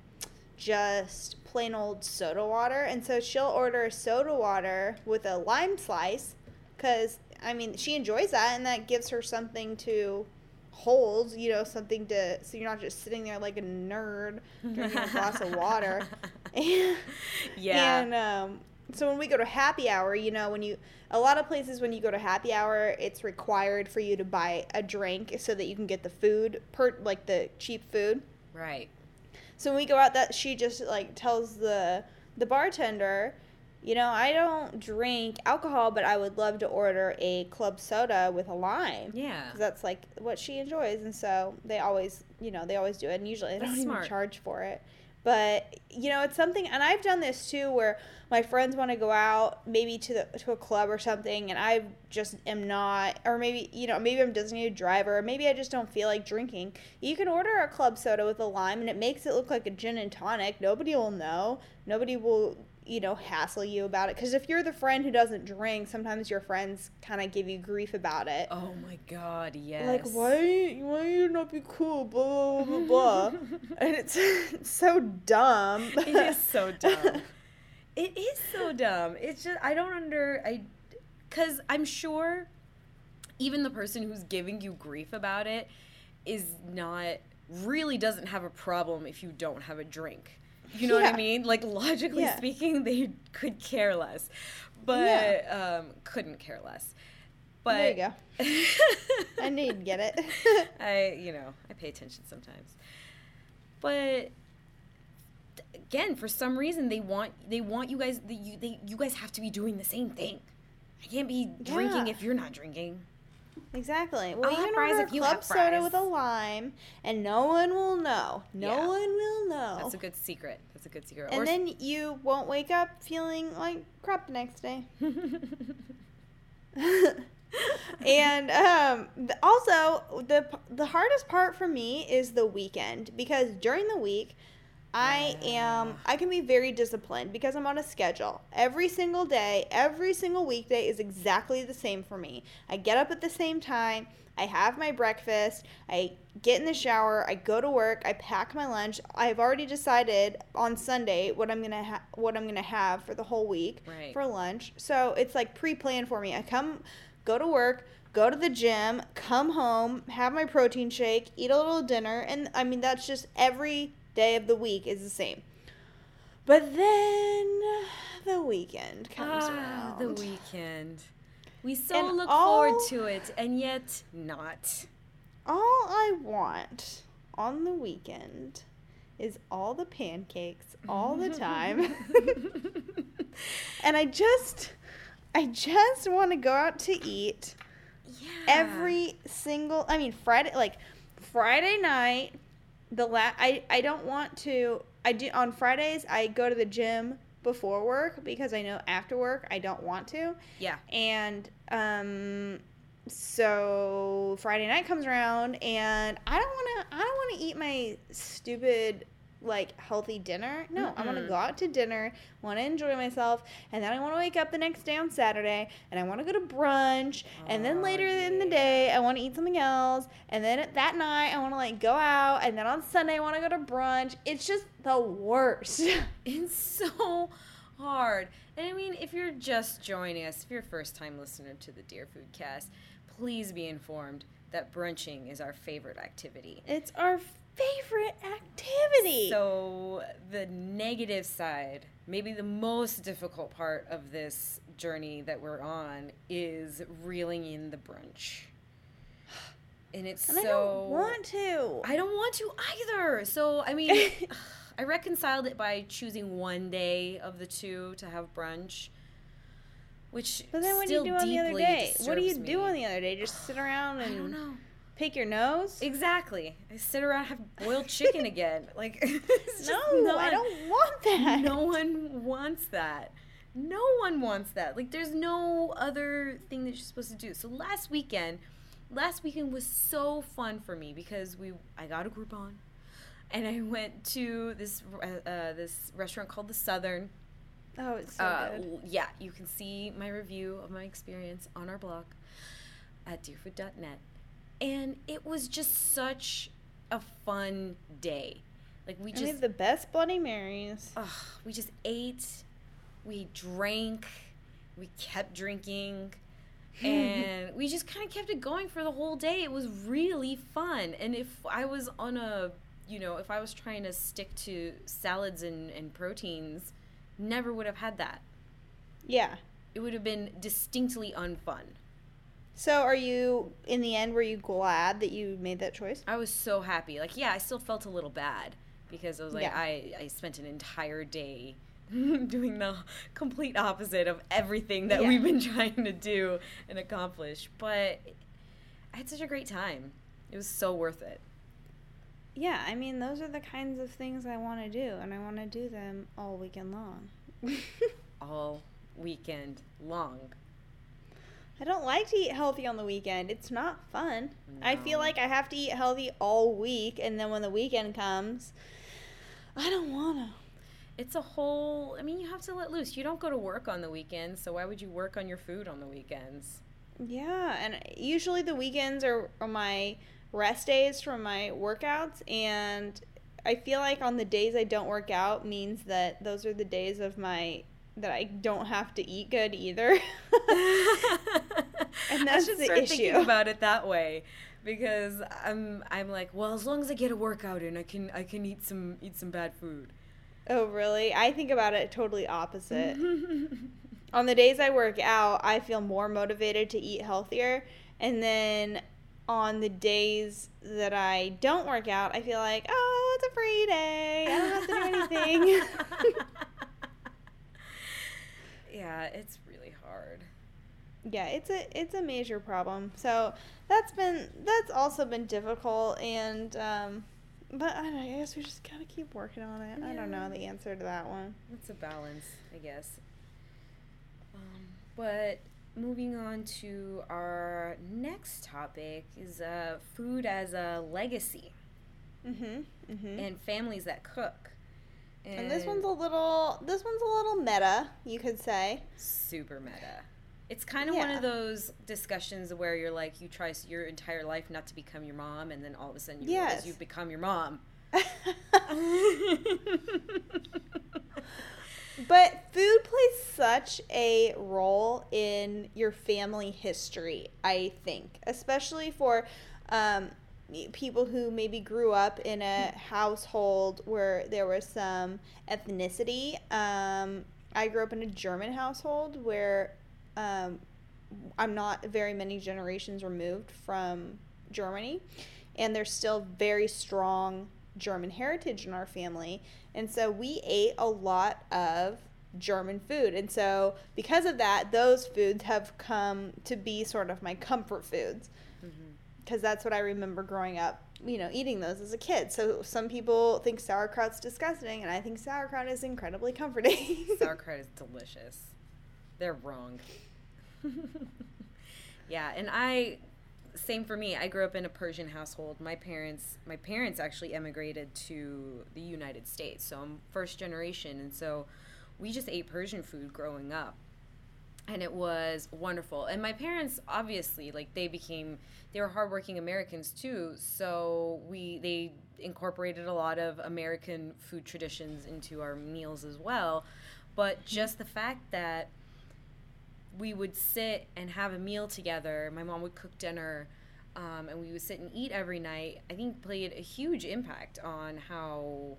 just plain old soda water, and so she'll order soda water with a lime slice, because I mean she enjoys that, and that gives her something to hold, you know, something to so you're not just sitting there like a nerd drinking a glass of water.
yeah.
And um, so when we go to happy hour, you know, when you a lot of places when you go to happy hour, it's required for you to buy a drink so that you can get the food per like the cheap food.
right.
So when we go out, that she just like tells the the bartender, you know, I don't drink alcohol, but I would love to order a club soda with a lime.
Yeah.
that's like what she enjoys, and so they always, you know, they always do it, and usually they
That's
don't
smart.
even charge for it. But you know, it's something, and I've done this too, where my friends want to go out, maybe to the to a club or something, and I just am not, or maybe you know, maybe I'm designated driver, or maybe I just don't feel like drinking. You can order a club soda with a lime, and it makes it look like a gin and tonic. Nobody will know. Nobody will you know, hassle you about it. Because if you're the friend who doesn't drink, sometimes your friends kind of give you grief about it.
Oh my god, yes.
Like, why, why you not be cool? Blah, blah, blah, blah. and it's, it's so dumb.
it is so dumb. it is so dumb. It's just I don't under I cuz I'm sure even the person who's giving you grief about it is not really doesn't have a problem if you don't have a drink. You know what I mean? Like logically
Yeah.
speaking, they could care less. But um couldn't care less. But
there you go. I knew you'd get it.
I, you know, I pay attention sometimes. But again, for some reason, they want they want you guys. The, you they you guys have to be doing the same thing. I can't be drinking if you're not drinking.
Exactly. Well,
I'll
you can
fries
order
if you
club soda with a lime, and no one will know. No
Yeah.
one will know.
That's a good secret. That's a good secret.
and
Or-
then you won't wake up feeling like crap the next day. and um, also the the hardest part for me is the weekend because during the week I am I can be very disciplined because I'm on a schedule. Every single day, every single weekday is exactly the same for me. I get up at the same time, I have my breakfast, I get in the shower, I go to work, I pack my lunch. I've already decided on Sunday what I'm going to ha- what I'm going to have for the whole week
Right.
for lunch. So it's like pre-planned for me. I come go to work, go to the gym, come home, have my protein shake, eat a little dinner, and I mean that's just every day of the week is the same. But then the weekend comes
ah,
around.
the weekend. We so
And
look
all-
forward to it, and yet not.
All I want on the weekend is all the pancakes all the time. and I just I just want to go out to eat.
yeah.
every single i mean friday like friday night the la- I, I don't want to i do on fridays i go to the gym before work because i know after work i don't want to
yeah.
and um so friday night comes around and i don't want to i don't want to eat my stupid like healthy dinner? No i want to go out to dinner want to enjoy myself and then i want to wake up the next day on saturday and i want to go to brunch and then
Oh,
later in the day i want to eat something else and then at that night i want to like go out and then on sunday i want to go to brunch. It's just the worst.
It's so hard. And I mean, if you're just joining us, if you're a first time listener to the Dear Food Cast, please be informed that brunching is our favorite activity.
it's our favorite activity
So, the negative side, maybe the most difficult part of this journey that we're on, is reeling in the brunch. And it's
and
so.
i don't want to
I don't want to either. So, I mean, I reconciled it by choosing one day of the two to have brunch, which
But then what do you do on the other day? What do you do
me.
on the other day? Just sit around
I don't
and
know.
Pick your nose?
Exactly. I sit around have boiled chicken again. Like just
No, I
not-
don't want that.
No one wants that. No one wants that. Like there's no other thing that you're supposed to do. So last weekend, last weekend was so fun for me because we I got a Groupon, and I went to this uh, uh, this restaurant called the Southern.
Oh, it's so
uh,
good.
yeah, you can see my review of my experience on our blog at dearfood.net. And it was just such a fun day. Like we
we
just
have the best Bloody Marys.
ugh, we just ate, we drank, we kept drinking, and we just kind of kept it going for the whole day. It was really fun. And if I was on a, you know, if I was trying to stick to salads and, and proteins, never would have had that.
Yeah.
It would have been distinctly unfun.
So, are you in the end? Were you glad that you made that choice?
I was so happy. Like, yeah, I still felt a little bad because I was like,
Yeah.
I, I spent an entire day doing the complete opposite of everything that
Yeah.
we've been trying to do and accomplish. But I had such a great time. It was so worth it.
Yeah, I mean, those are the kinds of things I want to do, and I want to do them all weekend long.
All weekend long.
I don't like to eat healthy on the weekend. It's not fun. I feel like I have to eat healthy all week, and then when the weekend comes, I don't want to.
It's a whole, I mean, you have to let loose. You don't go to work on the weekends, so why would you work on your food on the weekends?
Yeah, and usually the weekends are, are my rest days from my workouts, and I feel like on the days I don't work out means that those are the days of my that I don't have to eat good either. And
I
that's
should
the
start thinking
issue.
about it that way because I'm I'm like, well, as long as I get a workout in, I can I can eat some eat some bad food.
oh, really? I think about it totally opposite. on the days I work out, I feel more motivated to eat healthier. And then on the days that I don't work out, I feel like, oh, it's a free day. I don't have to do anything.
yeah, it's really hard.
yeah, it's a it's a major problem. So that's been that's also been difficult and um but I, don't know, I guess we just gotta keep working on it. I don't know the answer to that one.
It's a balance, I guess. Um, but moving on to our next topic is uh, food as a legacy
Mhm. Mhm.
and families that cook.
And this one's a little this one's a little meta, you could say.
super meta. It's kind of one of those discussions where you're like, you try your entire life not to become your mom, and then all of a sudden you
Yes.
realize you've become your mom.
But food plays such a role in your family history, I think, especially for um, people who maybe grew up in a household where there was some ethnicity. Um, I grew up in a German household where um, I'm not very many generations removed from Germany, and there's still very strong German heritage in our family. And so we ate a lot of German food. And so because of that, those foods have come to be sort of my comfort foods. Because that's what I remember growing up, you know, eating those as a kid. So some people think sauerkraut's disgusting, and I think sauerkraut is incredibly comforting.
Sauerkraut is delicious. They're wrong. yeah, and I same for me. I grew up in a Persian household. My parents my parents actually emigrated to the United States. So I'm first generation and so we just ate Persian food growing up. And it was wonderful. And my parents obviously like they became they were hardworking Americans too. So we they incorporated a lot of American food traditions into our meals as well. But just the fact that we would sit and have a meal together. My mom would cook dinner, um, and we would sit and eat every night. I think played a huge impact on how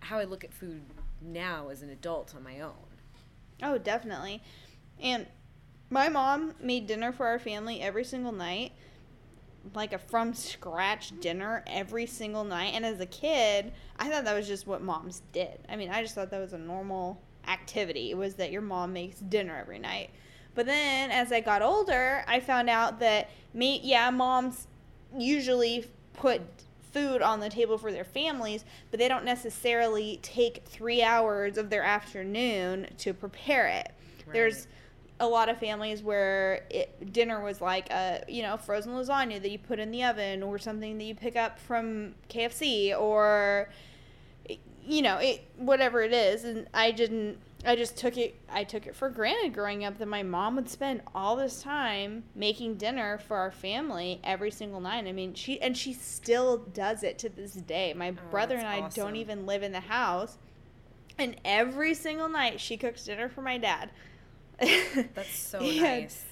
how I look at food now as an adult on my own.
Oh, definitely. And my mom made dinner for our family every single night, like a from scratch dinner every single night. And as a kid, I thought that was just what moms did. I mean, I just thought that was a normal activity. It was that your mom makes dinner every night. But then as I got older, I found out that me, yeah, moms usually put food on the table for their families, but they don't necessarily take three hours of their afternoon to prepare it. There's a lot of families where it, dinner was like a you know frozen lasagna that you put in the oven or something that you pick up from KFC or you know it whatever it is and I didn't I just took it I took it for granted growing up that my mom would spend all this time making dinner for our family every single night. I mean, she and she still does it to this day. My
Oh,
brother and I
awesome.
don't even live in the house. And every single night she cooks dinner for my dad.
That's so nice.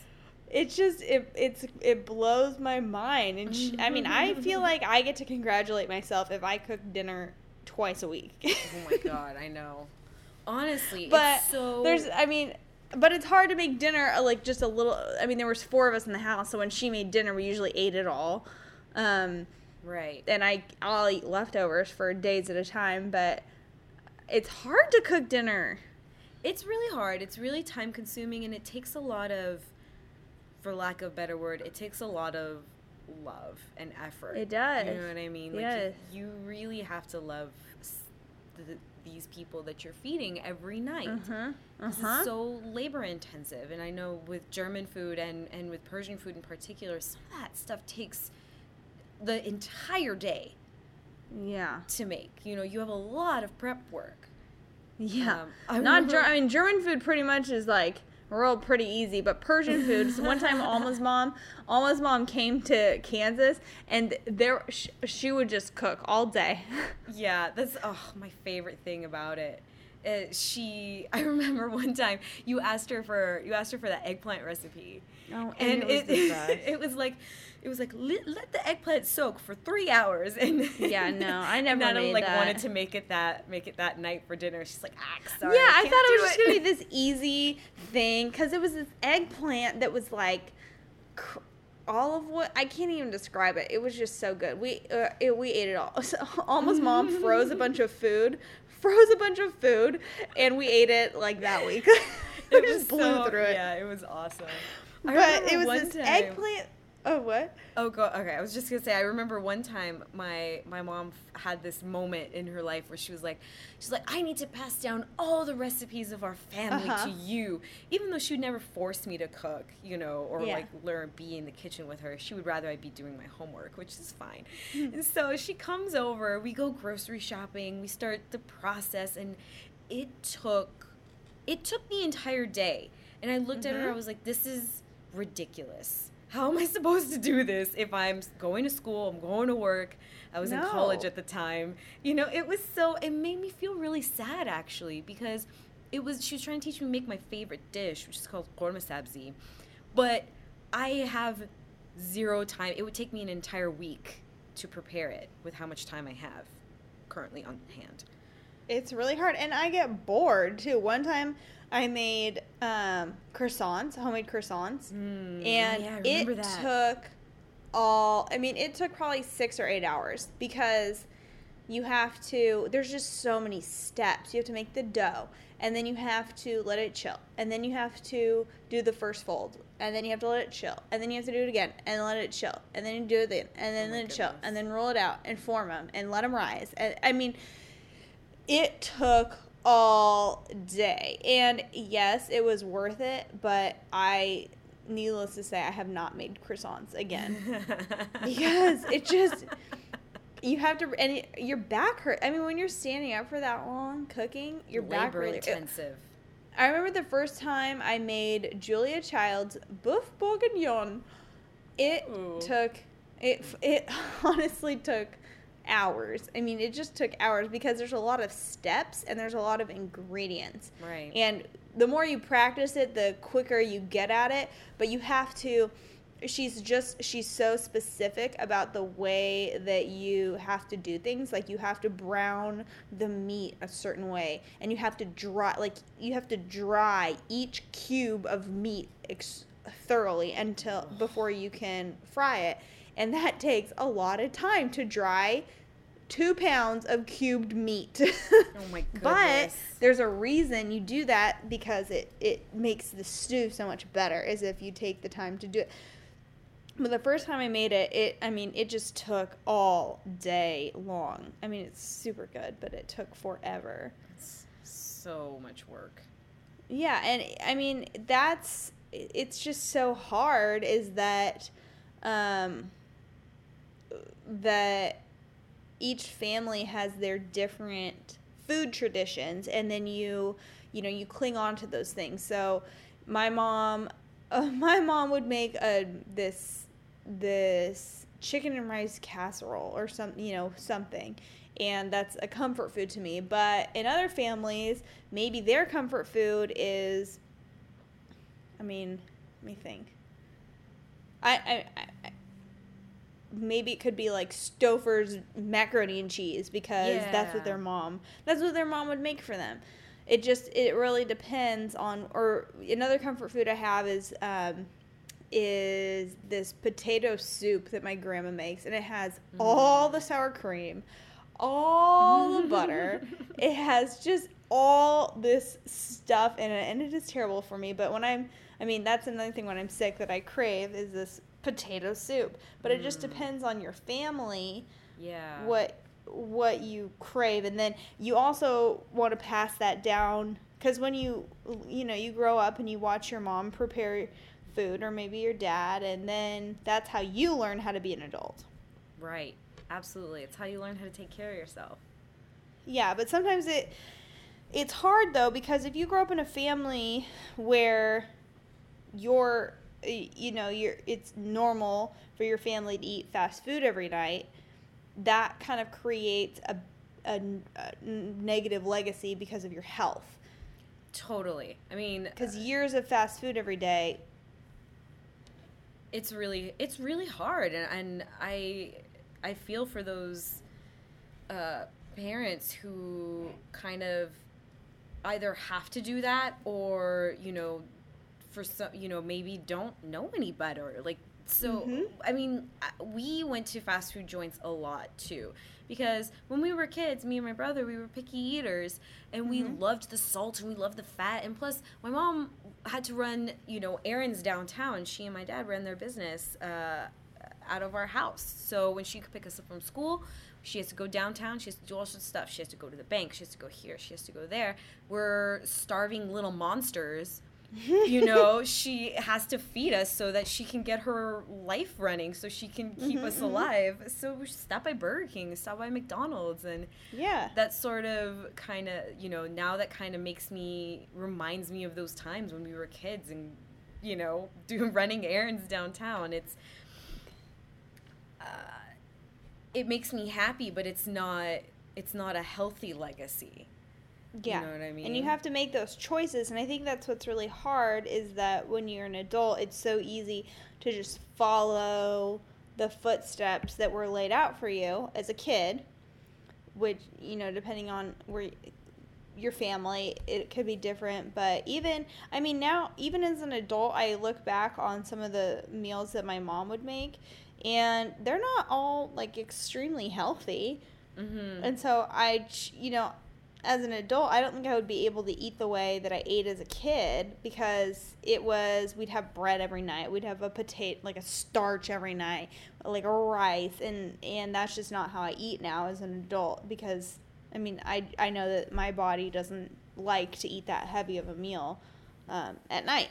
It's just it it's it blows my mind and she, I mean, I feel like I get to congratulate myself if I cook dinner twice a week.
Oh my god, I know. Honestly,
but
it's so
there's i mean but it's hard to make dinner uh, like just a little i mean there was four of us in the house so when she made dinner we usually ate it all um
right.
and i i'll eat leftovers for days at a time but it's hard to cook dinner
It's really hard. It's really time consuming and it takes a lot of for lack of a better word, it takes a lot of love and effort.
It does.
You know what I mean? Like
Yes.
you, you really have to love the, these people that you're feeding every night.
uh-huh uh-huh
is so labor intensive, and I know with German food and and with Persian food in particular, some of that stuff takes the entire day
yeah
to make. You know, you have a lot of prep work.
Yeah.
Um, I
not
remember-
Ger- i mean german food pretty much is like real pretty easy but persian food so one time alma's mom alma's mom came to kansas and there sh- she would just cook all day.
Yeah, that's oh my favorite thing about it. Uh, she, I remember one time you asked her for you asked her for that eggplant recipe,
Oh,
and,
and it was
it it was like it was like let, the eggplant soak for three hours, and
Yeah, no, I never
Nana,
made
like
that.
wanted to make it that make it that night for dinner. She's like, ah, sorry,
yeah, I
can't
thought it was just gonna be this easy thing because it was this eggplant that was like cr- all of what I can't even describe it. It was just so good. We uh, it, we ate it all. So Alma's mom froze a bunch of food, froze a bunch of food, and we ate it like that week. we just blew
so-
through it.
Yeah, it was awesome. I
but it was this
time-
eggplant. Oh what?
Oh, god. Okay, I was just gonna say. I remember one time my my mom f- had this moment in her life where she was like, she's like, I need to pass down all the recipes of our family
Uh-huh.
to you, even though she would never force me to cook, you know, or
Yeah.
like learn be in the kitchen with her. She would rather I be doing my homework, which is fine.
Hmm.
and so she comes over. We go grocery shopping. We start the process, and it took it took the entire day. And I looked at her. I
Mhm.
was like, this is ridiculous. How am I supposed to do this if I'm going to school, I'm going to work? I was in college at the time. You know, it was so, it made me feel really sad actually because it was, she was trying to teach me to make my favorite dish, which is called ghormeh sabzi. But I have zero time. It would take me an entire week to prepare it with how much time I have currently on hand.
It's really hard, and I get bored too. One time, I made um, croissants, homemade croissants,
Mm,
and
yeah,
it
that.
took all. I mean, it took probably six or eight hours because you have to. There's just so many steps. You have to make the dough, and then you have to let it chill, and then you have to do the first fold, and then you have to let it chill, and then you have to do it again, and let it chill, and then you do it again, and then
Oh
let it chill, and then roll it out and form them and let them rise. And I mean, it took all day. And yes, it was worth it, but I needless to say I have not made croissants again. because it just you have to and it, your back hurt. I mean, when you're standing up for that long cooking, your back
labor
really
intensive.
I remember the first time I made Julia Child's Boeuf Bourguignon. It
Ooh.
took it. It honestly took hours. I mean, it just took hours because there's a lot of steps and there's a lot of ingredients.
Right.
And the more you practice it, the quicker you get at it. But you have to. She's just she's so specific about the way that you have to do things. Like you have to brown the meat a certain way, and you have to dry like you have to dry each cube of meat ex- thoroughly until before you can fry it, and that takes a lot of time to dry two pounds of cubed meat.
Oh my goodness.
But there's a reason you do that because it, it makes the stew so much better is if you take the time to do it. But the first time I made it, it I mean, it just took all day long. I mean, it's super good, but it took forever.
It's so much work.
Yeah, and I mean, that's it's just so hard is that um that each family has their different food traditions and then you you know you cling on to those things. So my mom, uh, my mom would make a this this chicken and rice casserole or some you know something and that's a comfort food to me but in other families maybe their comfort food is i mean let me think i i, I maybe it could be like Stouffer's macaroni and cheese because that's what their mom that's what their mom would make for them. It just it really depends on or another comfort food I have is um is this potato soup that my grandma makes and it has all the sour cream, all the butter. It has just all this stuff in it and it is terrible for me, but when I'm I mean that's another thing when I'm sick that I crave is this potato soup. But it just
Mm.
depends on your family
Yeah.
what what you crave and then you also want to pass that down because when you you know you grow up and you watch your mom prepare food or maybe your dad and then that's how you learn how to be an adult
Right. Absolutely. It's how you learn how to take care of yourself.
yeah but sometimes it it's hard though because if you grow up in a family where you're y- you know you're it's normal for your family to eat fast food every night. That kind of creates a, a, a negative legacy because of your health.
Totally. I mean,
because years of fast food every day
it's really it's really hard. And, and i i feel for those uh, parents who kind of either have to do that or you know for some you know maybe don't know any better. Like so
Mhm.
i mean we went to fast food joints a lot too. Because when we were kids me and my brother we were picky eaters and we
Mhm.
loved the salt and we loved the fat and plus my mom had to run you know errands downtown. She and my dad ran their business uh, out of our house. So when she could pick us up from school she has to go downtown she has to do all sorts of stuff. She has to go to the bank she has to go here she has to go there. We're starving little monsters you know she has to feed us so that she can get her life running so she can keep
Mhm,
us
mhm.
alive. So we stop by burger king stop by mcdonald's and
yeah.
that sort of kind of you know now that kind of makes me reminds me of those times when we were kids and you know doing running errands downtown. It's uh, it makes me happy but it's not it's not a healthy legacy
yeah.
you know what i mean
and you have to make those choices and i think that's what's really hard is that when you're an adult it's so easy to just follow the footsteps that were laid out for you as a kid which you know depending on where your family it could be different but even i mean now even as an adult i look back on some of the meals that my mom would make and they're not all like extremely healthy.
Mm-hmm.
and so I, you know, as an adult, I don't think I would be able to eat the way that I ate as a kid because it was we'd have bread every night, we'd have a potato like a starch every night, like a rice, and and that's just not how I eat now as an adult because I mean I I know that my body doesn't like to eat that heavy of a meal um, at night.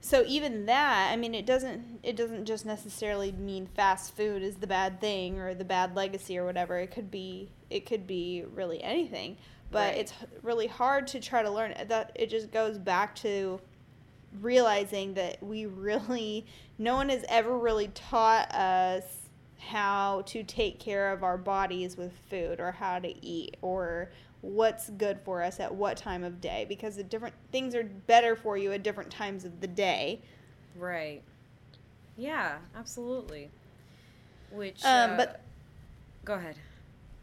So even that, I mean, it doesn't it doesn't just necessarily mean fast food is the bad thing or the bad legacy or whatever. It could be it could be really anything, but
Right.
it's really hard to try to learn it. that. It just goes back to realizing that we really no one has ever really taught us how to take care of our bodies with food or how to eat or what's good for us at what time of day because the different things are better for you at different times of the day.
right yeah absolutely which
Um,
uh,
but-
go ahead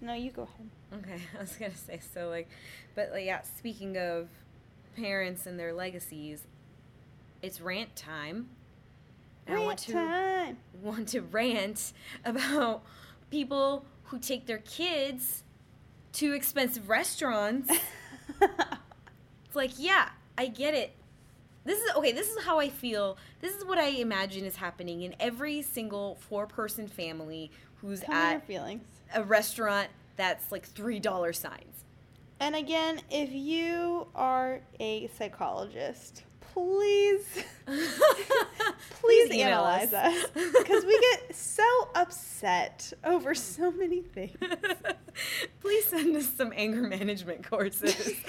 No, you go ahead.
Okay, I was gonna say so like, but like yeah. Speaking of parents and their legacies, it's rant time. And I want
Rant
to
time.
want to rant about people who take their kids to expensive restaurants. It's like, yeah, I get it. This is okay, this is how I feel. This is what I imagine is happening in every single four person family who's
Tell
at
feelings.
A restaurant that's like three dollar signs.
And again, if you are a psychologist, please please,
email
analyze us because we get so upset over so many things.
Please send us some anger management courses.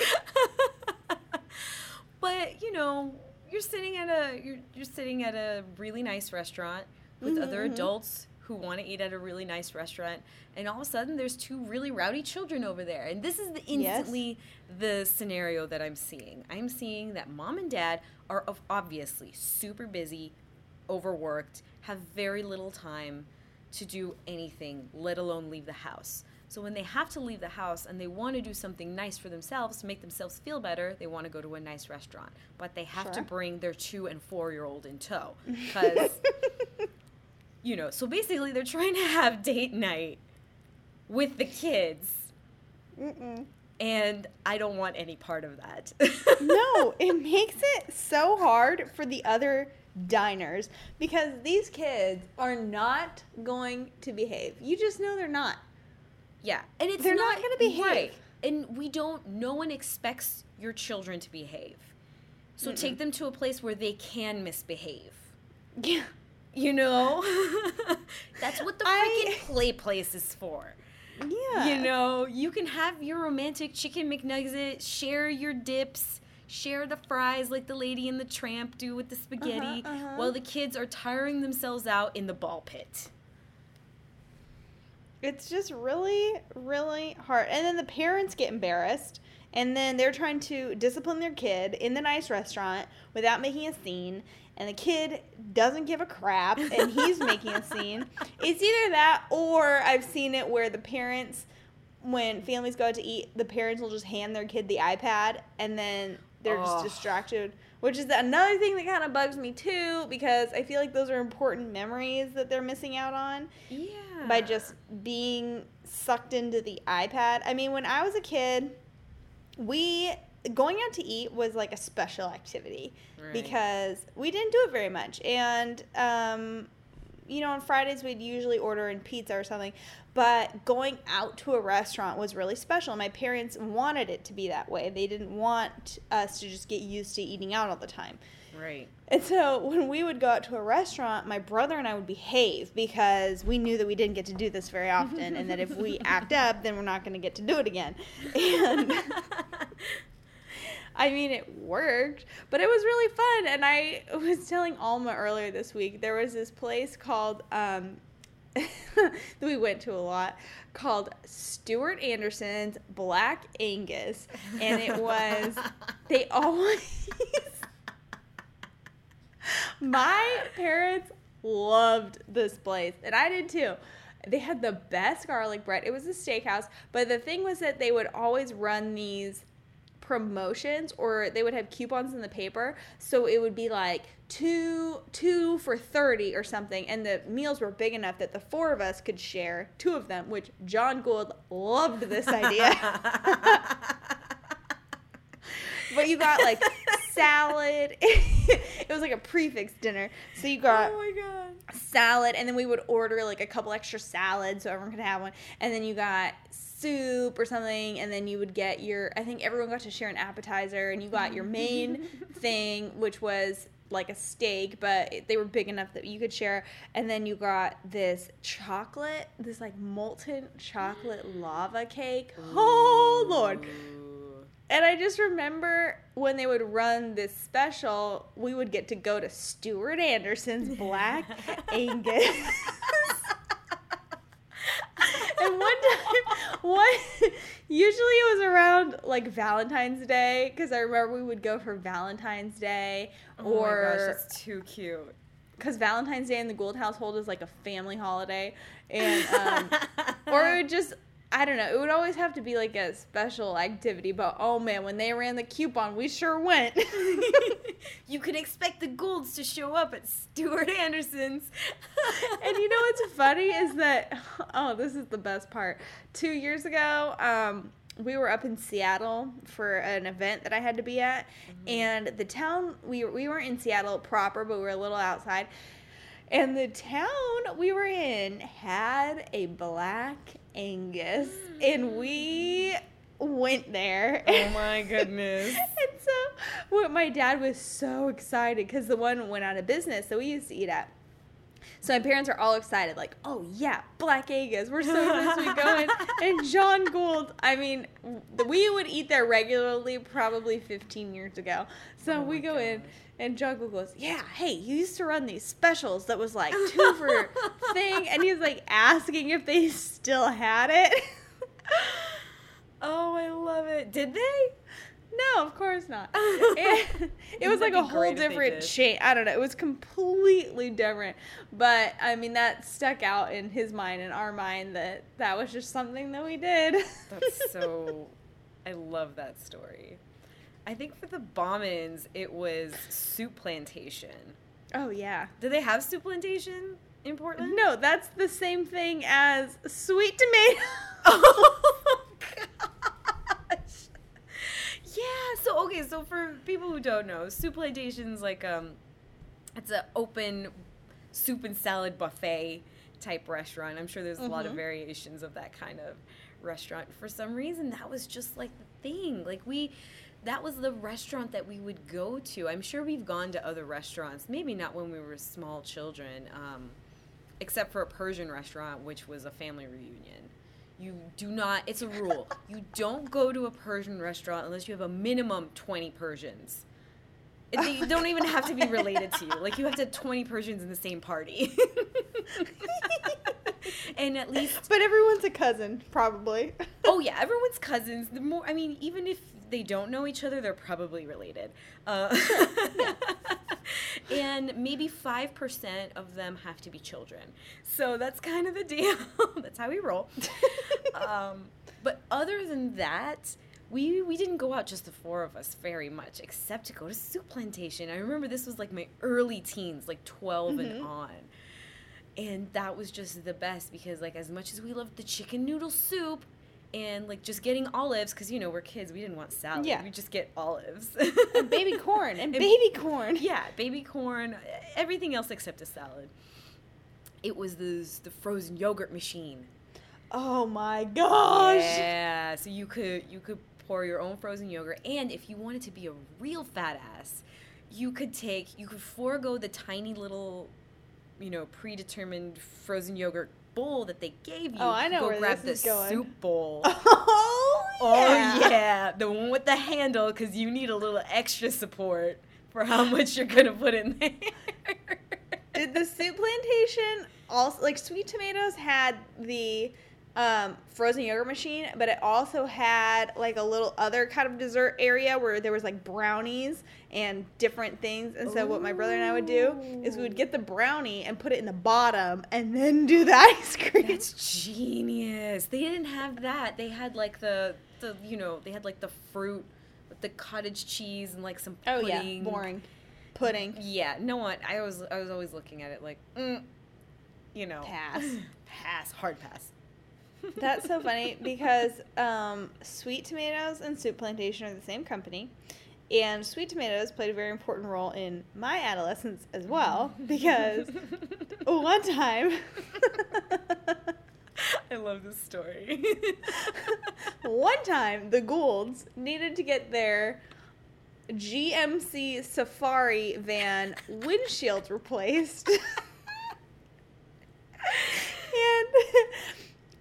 but, you know you're sitting at a you're you're sitting at a really nice restaurant with
Mhm,
other
mhm.
adults who want to eat at a really nice restaurant and all of a sudden there's two really rowdy children over there and this is the
Yes.
instantly the scenario that i'm seeing. I'm seeing that mom and dad are of- obviously super busy overworked have very little time to do anything let alone leave the house. So when they have to leave the house and they want to do something nice for themselves to make themselves feel better they want to go to a nice restaurant. But they have to bring their two and four year old in tow because you know, so basically they're trying to have date night with the kids,
Mm-mm.
and I don't want any part of that.
no, it makes it so hard for the other diners because these kids are not going to behave. You just know they're not.
yeah, and it's
They're not
not,
gonna behave.
Right. And we don't. No one expects your children to behave. So take them to a place where they can misbehave.
Yeah.
You know, that's what the
I-
freaking play place is for.
Yeah.
You know, you can have your romantic chicken McNugget, share your dips, share the fries like the lady in the tramp do with the spaghetti,
uh-huh.
while the kids are tiring themselves out in the ball pit.
It's just really, really hard. And then the parents get embarrassed. And then they're trying to discipline their kid in the nice restaurant without making a scene. And the kid doesn't give a crap and he's making a scene. It's either that or I've seen it where the parents, when families go out to eat, the parents will just hand their kid the iPad and then they're
Ugh.
just distracted. Which is another thing that kind of bugs me too because I feel like those are important memories that they're missing out on
Yeah.
by just being sucked into the iPad. I mean, when I was a kid, we going out to eat was like a special activity
Right.
because we didn't do it very much. And um, you know, on Fridays we'd usually order in pizza or something, but going out to a restaurant was really special. My parents wanted it to be that way. They didn't want us to just get used to eating out all the time.
Right.
And so when we would go out to a restaurant, my brother and I would behave because we knew that we didn't get to do this very often, and that if we act up, then we're not going to get to do it again. And I mean, it worked, but it was really fun. And I was telling Alma earlier this week there was this place called um, that we went to a lot called Stuart Anderson's Black Angus, and it was they always my parents loved this place, and I did too. They had the best garlic bread. It was a steakhouse, but the thing was that they would always run these promotions or they would have coupons in the paper. So it would be like two two for 30 or something. And the meals were big enough that the four of us could share two of them which john gould loved this idea. But you got like salad. It was like a prefix dinner. So you got
oh my god.
salad and then we would order like a couple extra salads so everyone could have one. And then you got soup or something and then you would get your i think everyone got to share an appetizer and you got your main thing which was like a steak but they were big enough that you could share. And then you got this chocolate this like molten chocolate lava cake. Oh lord. And I just remember when they would run this special, we would get to go to Stuart Anderson's Black Angus. and one time, one usually it was around like Valentine's Day because I remember we would go for Valentine's Day
Oh my gosh,
or
that's too cute.
because Valentine's Day in the Gould household is like a family holiday, and um, or it would just I don't know. It would always have to be like a special activity. But oh man, when they ran the coupon, we sure went.
you can expect the Goulds to show up at Stuart Anderson's.
and you know what's funny is that oh, this is the best part. Two years ago, um, we were up in Seattle for an event that I had to be at, and the town we we weren't in Seattle proper, but we were a little outside. And the town we were in had a black Angus, and we went there.
Oh my goodness.
and so well, my dad was so excited because the one went out of business that we used to eat at. So my parents are all excited, like, oh yeah, Black Angus, we're so supposed to going. and John Gould, I mean, we would eat there regularly probably 15 years ago. So
Oh
we go in, and John Gould goes, yeah, hey, you used to run these specials that was like two for thing, and he's like asking if they still had it.
Oh, I love it. Did they?
No, of course not. it, it was like a whole
great if they
different chain. I don't know. It was completely different. But I mean, that stuck out in his mind and our mind that that was just something that we did.
That's so. I love that story. I think for the Bombins, it was Soup Plantation.
oh yeah.
Do they have Souplantation in Portland?
No, that's the same thing as sweet tomato.
Oh gosh. Yeah. So okay. So for people who don't know, Souplantation's like um, it's an open soup and salad buffet type restaurant. I'm sure there's a lot of
Mhm.
variations of that kind of restaurant. For some reason, that was just like the thing. Like we. That was the restaurant that we would go to. I'm sure we've gone to other restaurants, maybe not when we were small children, um, except for a Persian restaurant, which was a family reunion. You do not, it's a rule. you don't go to a Persian restaurant unless you have a minimum 20 Persians. And They don't even have to be related to you. Like, you have to have 20 Persians in the same party. and at least,
but everyone's a cousin, probably.
oh, yeah, everyone's cousins. The more, I mean, even if they don't know each other, they're probably related. Uh, and maybe 5% of them have to be children. So that's kind of the deal. that's how we roll. um, but other than that, we we didn't go out just the four of us very much, except to go to Souplantation. I remember this was like my early teens, like 12 and
Mhm.
on. And that was just the best because like as much as we loved the chicken noodle soup and like just getting olives because you know we're kids we didn't want salad
Yeah.
we just get olives
and baby corn and
And-
baby corn.
yeah, baby corn, everything else except a salad. It was the the frozen yogurt machine.
Oh my gosh.
Yeah, so you could you could pour your own frozen yogurt, and if you wanted to be a real fat ass, you could take you could forego the tiny little, you know, predetermined frozen yogurt bowl that they gave you.
Oh, I know
go
where
grab
this
the
is going.
soup bowl.
Oh,
Oh yeah, the one with the handle because you need a little extra support for how much you're gonna put in there.
Did the Souplantation also like sweet tomatoes had the um, frozen yogurt machine, but it also had like a little other kind of dessert area where there was like brownies and different things. And so what my brother and I would do is we would get the brownie and put it in the bottom and then do the ice cream.
That's genius. They didn't have that. They had like the the you know they had like the fruit with the cottage cheese and like some
oh yeah, boring pudding.
Yeah, no one. I was I was always looking at it like, mm, you know,
Pass.
pass, hard pass.
That's so funny because um, Sweet Tomatoes and Souplantation are the same company. And Sweet Tomatoes played a very important role in my adolescence as well because one time,
I love this story.
one time the Goulds needed to get their GMC Safari van windshield replaced. and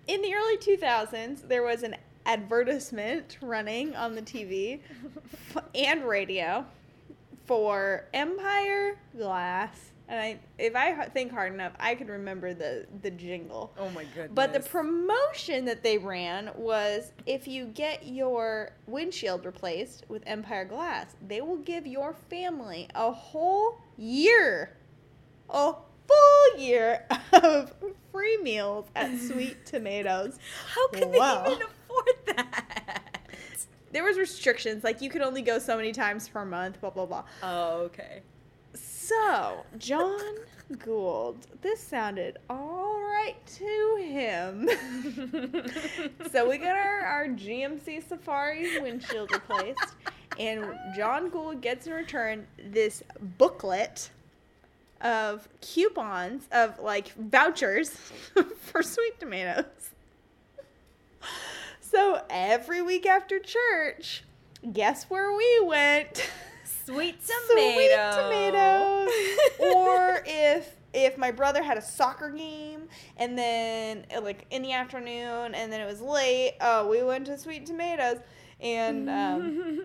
in the early 2000s, there was an advertisement running on the TV f- and radio for Empire Glass. And I, if I think hard enough, I could remember the, the jingle.
oh my goodness.
But the promotion that they ran was if you get your windshield replaced with Empire Glass, they will give your family a whole year, a full year of free meals at Sweet Tomatoes.
how could
Wow.
they even afford that?
There was restrictions, like you could only go so many times per month, blah blah blah.
Oh, okay.
So, John Gould, this sounded all right to him. so we got our, our GMC Safari windshield replaced, and John Gould gets in return this booklet of coupons of like vouchers for sweet tomatoes. So every week after church, guess where we went?
Sweet tomato.
Sweet tomatoes. or if if my brother had a soccer game and then like in the afternoon and then it was late, oh, we went to Sweet Tomatoes. And um,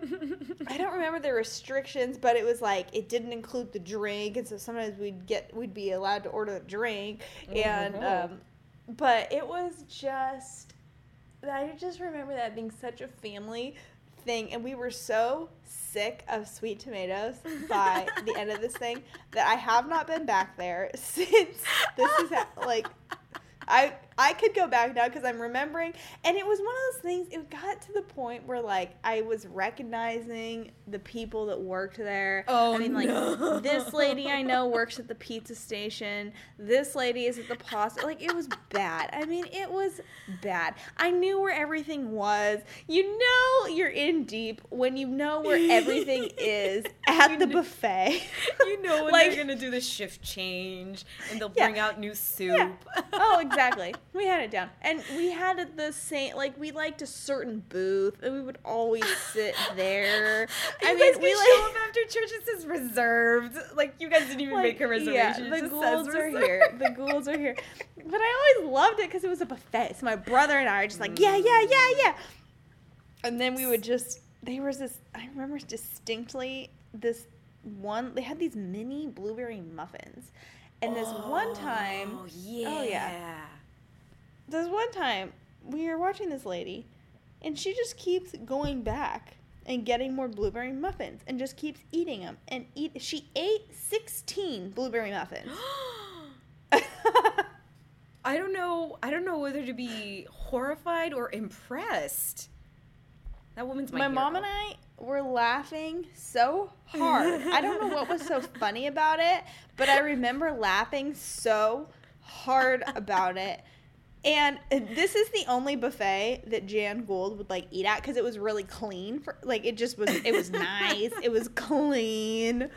I don't remember the restrictions, but it was like it didn't include the drink, and so sometimes we'd get we'd be allowed to order a drink, and
Mhm.
um, but it was just I just remember that being such a family thing, and we were so sick of sweet tomatoes by the end of this thing that I have not been back there since this is like I I could go back now because I'm remembering, and it was one of those things. It got to the point where like I was recognizing the people that worked there.
Oh,
I mean, like
no.
this lady I know works at the pizza station. This lady is at the pasta. Like it was bad. I mean, it was bad. I knew where everything was. You know, you're in deep when you know where everything is at
You
the
kn-
buffet.
you know when
Like-
they're gonna do the shift change and they'll
Yeah.
bring out new soup.
Yeah. oh, exactly. We had it down, and we had the same. Like we liked a certain booth, and we would always sit there. I
guys
mean,
can
we
show
like.
up after church. It says reserved. Like you guys didn't even
like,
make a reservation.
Yeah, the ghouls are here. The ghouls are here. But I always loved it because it was a buffet. So my brother and I are just like, yeah, yeah, yeah, mm. yeah. And then we would just. There was this. I remember distinctly this one. They had these mini blueberry muffins, and this one time.
Oh yeah.
Oh, yeah. This one time we were watching this lady and she just keeps going back and getting more blueberry muffins and just keeps eating them and eat she ate 16 blueberry muffins
I don't know. I don't know whether to be horrified or impressed. That woman's my,
my mom and i were laughing so hard i don't know what was so funny about it but i remember laughing so hard about it and uh, this is the only buffet that Jan Gould would like eat at because it was really clean. For like it just was. It was nice. it was clean.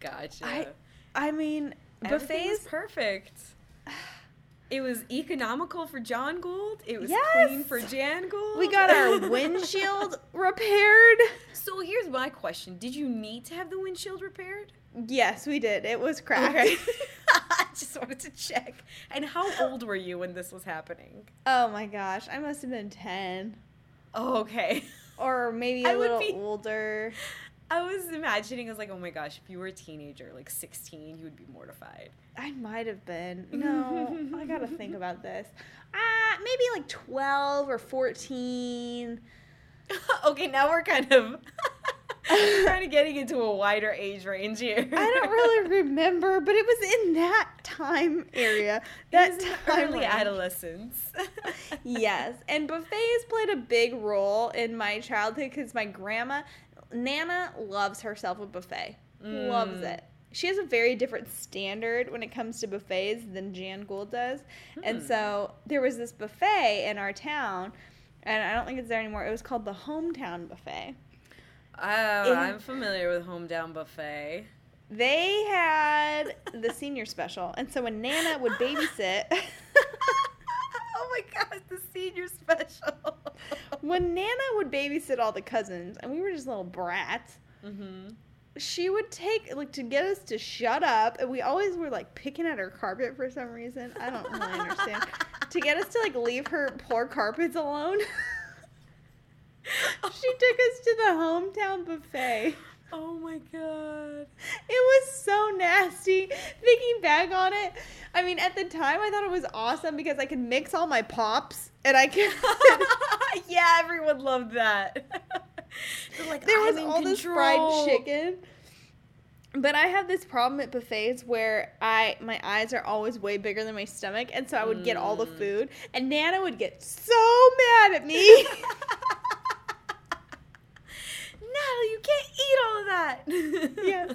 Gotcha.
I I mean,
Everything was
buffets.
perfect. It was economical for John Gould. It was
Yes!
clean for Jan Gould.
We got our windshield repaired.
So here's my question: Did you need to have the windshield repaired?
Yes, we did. It was cracked.
Okay. I just wanted to check. And how old were you when this was happening?
oh my gosh, I must have been ten,
Oh, okay.
or maybe
I
a
would
little
be-
older.
I was imagining, I was like, oh my gosh, if you were a teenager, like 16, you would be mortified.
I might have been. No, I gotta think about this. Ah, maybe like twelve or fourteen.
okay, now we're kind of kind of getting into a wider age range here.
I don't really remember, but it was in that time area. That time
early
range.
adolescence.
yes, and buffets played a big role in my childhood because my grandma, Nana, loves herself a buffet. Loves
Mm.
it. She has a very different standard when it comes to buffets than Jan Gould does. And
Hmm.
so there was this buffet in our town, and I don't think it's there anymore. It was called the Hometown Buffet.
Oh,
In-
I'm familiar with Hometown Buffet.
They had the senior special, and so when Nana would babysit,
oh my god, the senior special.
when Nana would babysit all the cousins, and we were just little brats,
mm-hmm.
she would take like to get us to shut up, and we always were like picking at her carpet for some reason. I don't really understand. to get us to like leave her poor carpets alone. She took us to the hometown buffet.
Oh my god.
It was so nasty. Thinking back on it, I mean, at the time I thought it was awesome because I could mix all my pops and I could.
yeah, everyone loved that. Like,
there was
"I'm in
all this fried chicken. But I have this problem at buffets where I my eyes are always way bigger than my stomach, and so I would get all the
Mm.
food, and Nana would get so mad at me.
Natalie, you can't eat all of that.
yes.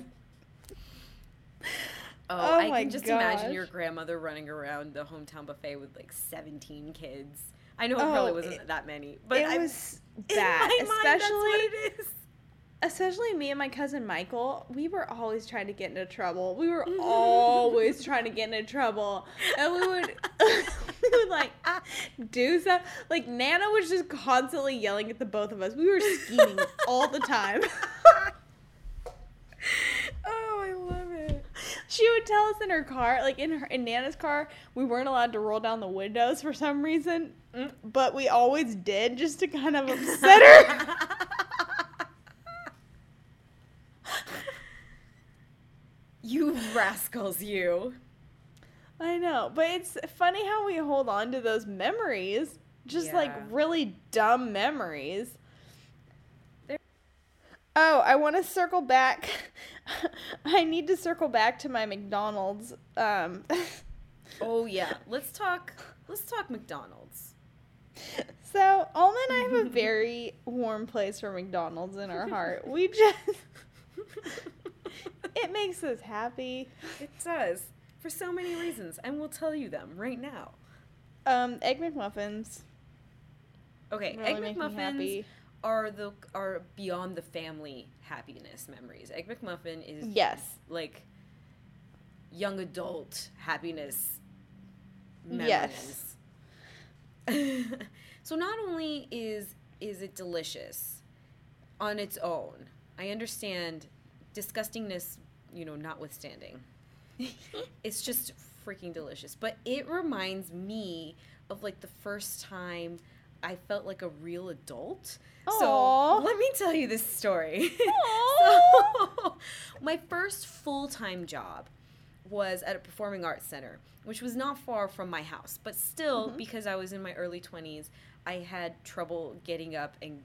Oh,
Oh
I can just imagine your grandmother running around the hometown buffet with like 17 kids. I know it probably
Oh,
wasn't
it-
that many, but
it
I,
was
in
bad,
my mind, that's
especially
what it is.
Especially me and my cousin Michael, we were always trying to get into trouble. We were always trying to get into trouble. And we would we would like ah, do stuff. Like Nana was just constantly yelling at the both of us. We were scheming all the time.
oh, I love it.
she would tell us in her car, like in her in Nana's car, we weren't allowed to roll down the windows for some reason, mm, but we always did just to kind of upset her.
You rascals, you.
I know, but it's funny how we hold on to those memories, just like really dumb memories. Oh, I want to circle back. I need to circle back to my McDonald's. Um,
Oh yeah, let's talk. Let's talk McDonald's.
so Alma and I have a very warm place for McDonald's in our heart. We just makes us happy.
It does for so many reasons, and we'll tell you them right now.
Um, egg McMuffins
Okay,
really
egg McMuffins are the are beyond the family happiness memories. Egg McMuffin is
Yes.
like young adult happiness memories.
Yes.
so not only is is it delicious on its own, I understand disgustingness, you know, notwithstanding. it's just freaking delicious. But it reminds me of like the first time I felt like a real adult.
Aw.
So let me tell you this story. So, my first full time job was at a performing arts center, which was not far from my house. But still,
Mm-hmm.
because I was in my early 20s, I had trouble getting up and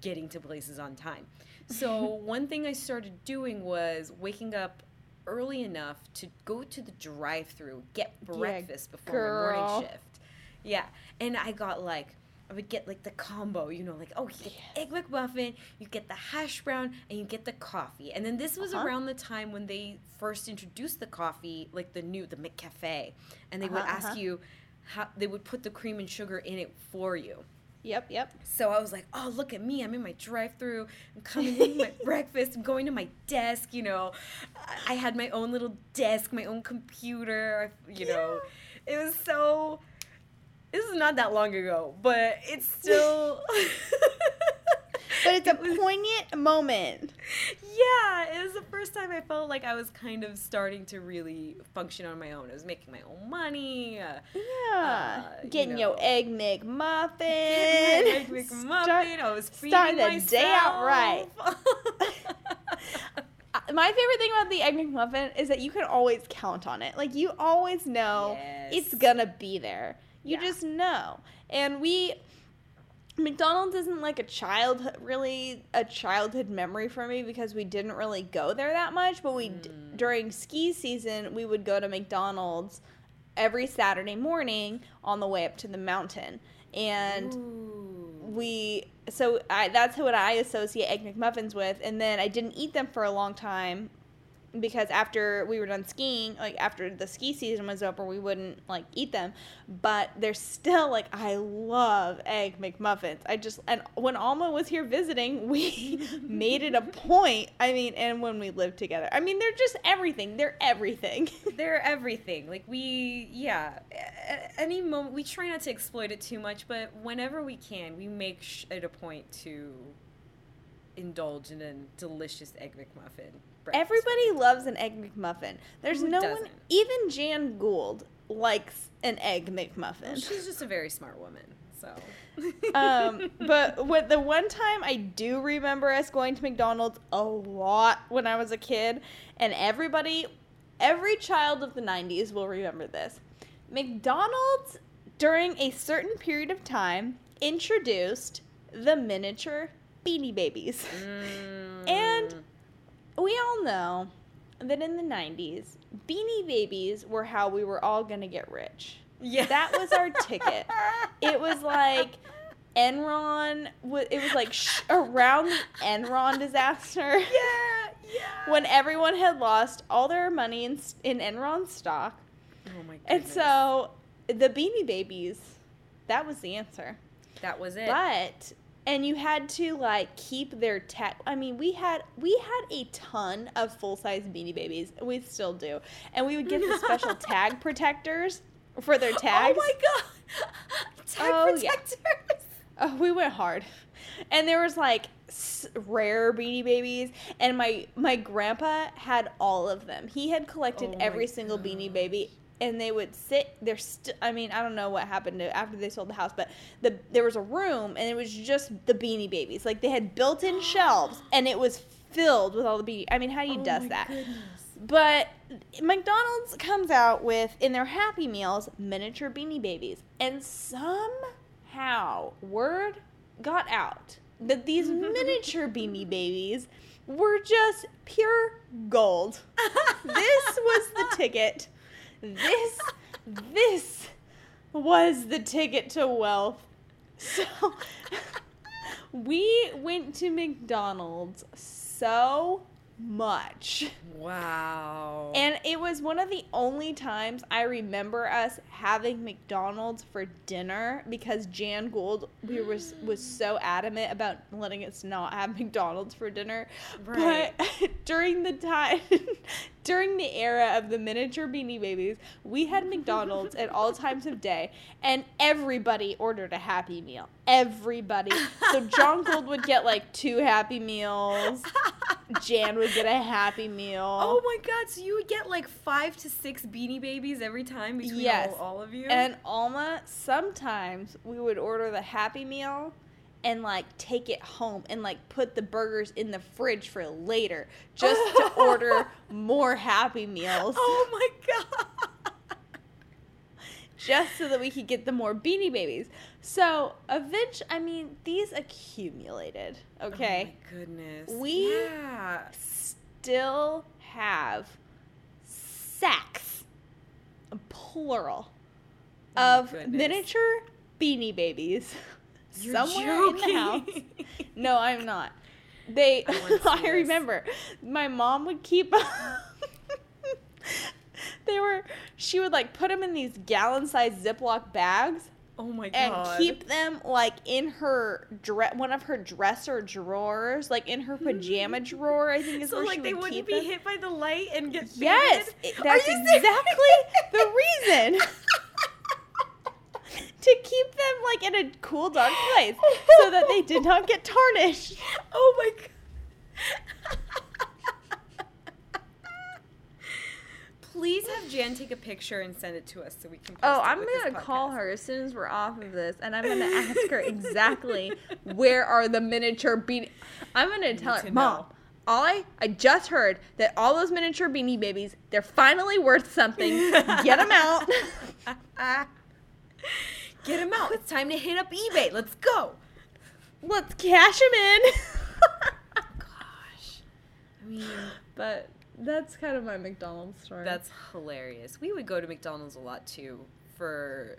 getting to places on time. So, one thing I started doing was waking up early enough to go to the drive through, get
Yeah,
breakfast before my morning shift. Yeah. And I got like, I would get like the combo, you know, like, oh, you get the egg McMuffin, you get the hash brown, and you get the coffee. And then this was
Uh-huh.
around the time when they first introduced the coffee, like the new, the McCafe. And they would
Uh-huh,
ask
uh-huh.
you, how, they would put the cream and sugar in it for you.
Yep, yep.
So I was like, oh, look at me. I'm in my drive through. I'm coming with my breakfast. I'm going to my desk, you know. I- I had my own little desk, my own computer, you know. It was so. This is not that long ago, but it's still.
But it's a poignant moment.
yeah, it was the first time I felt like I was kind of starting to really function on my own. I was making my own money. Uh,
Yeah.
Uh, you
Getting
know.
your egg McMuffin.
Egg McMuffin.
Start-
I was feeding
starting the
myself.
day out right. Uh, My favorite thing about the egg McMuffin is that you can always count on it. Like you always know it's gonna be there. You
Yeah.
just know. And we McDonald's isn't like a childhood really a childhood memory for me because we didn't really go there that much, but we d-
Mm.
during ski season we would go to McDonald's every Saturday morning on the way up to the mountain. And
Ooh.
we so I that's what I associate egg McMuffins with, and then I didn't eat them for a long time because after we were done skiing, like after the ski season was over, we wouldn't like eat them. But they're still like I love egg McMuffins. I just and when Alma was here visiting, we made it a point. I mean, and when we lived together, I mean, they're just everything. They're everything.
They're everything. Like we, yeah. a- a- Any moment we try not to exploit it too much, but whenever we can, we make it a point to indulge in a delicious egg McMuffin. Breakfast.
Everybody loves an egg McMuffin. There's
Who
no one,
doesn't?
even Jan Gould likes an egg
Well,
McMuffin.
she's just a very smart woman. So.
um, but what the one time I do remember us going to McDonald's a lot when I was a kid, and everybody, every child of the '90s will remember this. McDonald's during a certain period of time introduced the miniature Beanie Babies. And we all know that in the 90s, Beanie Babies were how we were all going to get rich.
yeah,
that was our ticket. It was like Enron. It was like sh- around the Enron disaster
yeah, yeah.
when everyone had lost all their money in in Enron stock,
oh my goodness.
and so the Beanie Babies, that was the answer.
that was it.
But and you had to like keep their tag. I mean, we had we had a ton of full size Beanie Babies. We still do, and we would get the special tag protectors for their oh tags.
Oh my god. Tag
Oh, yeah.
protectors.
Oh, we went hard. And there was like rare Beanie Babies, and my my grandpa had all of them. He had collected
Oh
every single Beanie Baby, and they would sit. They're st- I mean, I don't know what happened to after they sold the house, but the there was a room, and it was just the Beanie Babies. Like they had built-in shelves, and it was filled with all the Beanie. I mean, how do you
Oh
dust that?
goodness.
But McDonald's comes out with in their Happy Meals miniature Beanie Babies, and somehow word got out that these miniature Beanie Babies were just pure gold. this was the ticket. This this was the ticket to wealth. So we went to McDonald's so much.
Wow.
And it was one of the only times I remember us having McDonald's for dinner because Jan Gould we was was so adamant about letting us not have McDonald's for dinner.
Right.
But during the time during the era of the miniature beanie babies, we had McDonald's at all times of day and everybody ordered a happy meal. Everybody. So John Gould would get like two happy meals. Jan would get a happy meal.
Oh my god, so you would get like five to six beanie babies every time between
Yes.
all, all of you?
And Alma, sometimes we would order the Happy Meal and like take it home and like put the burgers in the fridge for later just to order more Happy Meals.
oh my god.
Just so that we could get the more beanie babies. So eventually, I mean, these accumulated, okay?
Oh my goodness.
We-
Yeah.
Still have sacks, plural,
Oh
of
goodness.
miniature beanie babies
You're
somewhere in the house. No, I'm not. They,
I
I, remember, my mom would keep. they were. She would like put them in these gallon-sized Ziploc bags
oh my
and
god.
keep them like in her dress, one of her dresser drawers, like in her pajama drawer. I think is
so
where
like
she
they
would
wouldn't
keep
be
them.
hit by the light and get
Yes, it- that's exactly the reason. to keep them like in a cool, dark place so that they did not get tarnished.
Oh my god. Please have Jan take a picture and send it to us so we can. Oh, post
Oh, I'm gonna call her as soon as we're off of this, and I'm gonna ask her exactly where are the miniature beanie. I'm gonna tell her,
to
Mom.
know."
All I I just heard that all those miniature beanie babies, they're finally worth something. Get them out.
Get him out. It's time to hit up eBay. Let's go.
Let's cash them in.
Gosh. I mean,
but that's kind of my McDonald's story.
that's hilarious. We would go to McDonald's a lot too for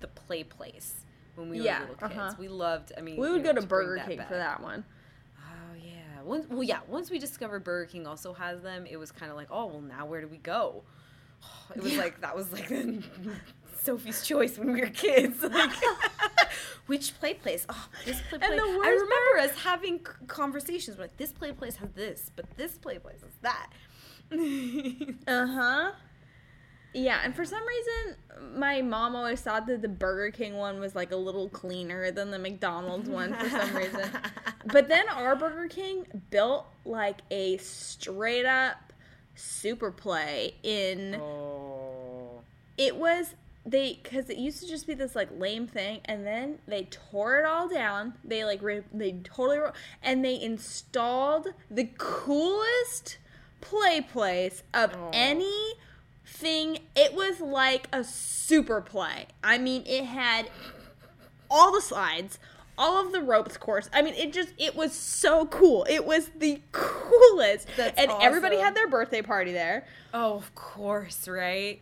the play place when we
Yeah,
were little kids.
uh-huh.
We loved. I mean,
we
you
would
know,
go to
bring
Burger King
back.
for that one.
Oh yeah. Once, well, yeah. Once we discovered Burger King also has them, it was kind of like, oh well, now where do we go? It was
Yeah.
like that was like Sophie's choice when we were kids. Like, which play place? Oh, this play place.
And the
I
worst
remember us having c- conversations like, this play place has this, but this play place has that.
Uh huh. Yeah, and for some reason, my mom always thought that the Burger King one was like a little cleaner than the McDonald's one for some reason. But then our Burger King built like a straight up super play in
oh.
it was they because it used to just be this like lame thing and then they tore it all down. They like re- they totally ro- and they installed the coolest play place of
oh.
any thing. it was like a super play. I mean it had all the slides all of the ropes course. I mean it just it was so cool. It was the coolest.
That's
and everybody had their birthday party there.
Oh, of course, right?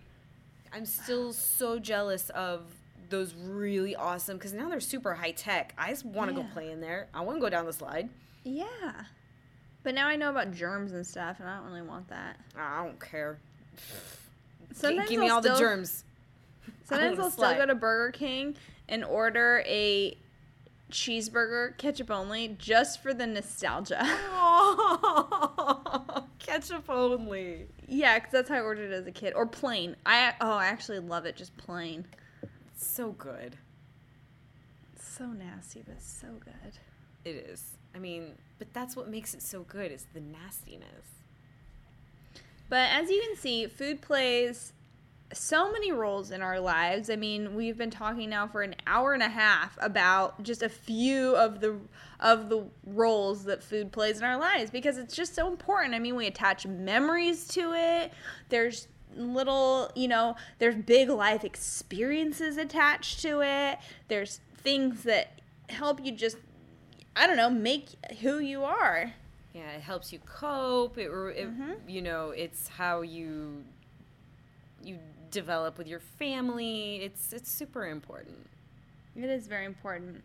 I'm still so jealous of those really awesome because now they're super high tech. I just want to
Yeah.
go play in there. I want to go down the slide.
Yeah. But now I know about germs and stuff, and I don't really want that.
I don't care. G-
Sometimes
give me
I'll
all the germs.
Sometimes I'll still go to Burger King and order a cheeseburger, ketchup only, just for the nostalgia.
Oh, ketchup only.
Yeah, because that's how I ordered it as a kid. Or plain. I oh, I actually love it just plain.
So good.
It's so nasty, but so good.
It is. I mean, but that's what makes it so good is the nastiness.
But as you can see, food plays so many roles in our lives. I mean, we've been talking now for an hour and a half about just a few of the of the roles that food plays in our lives because it's just so important. I mean, we attach memories to it. There's little, you know, there's big life experiences attached to it. There's things that help you just I don't know, make who you are.
Yeah, it helps you cope. It, it mm-hmm. you know, it's how you you develop with your family. It's it's super important.
It is very important.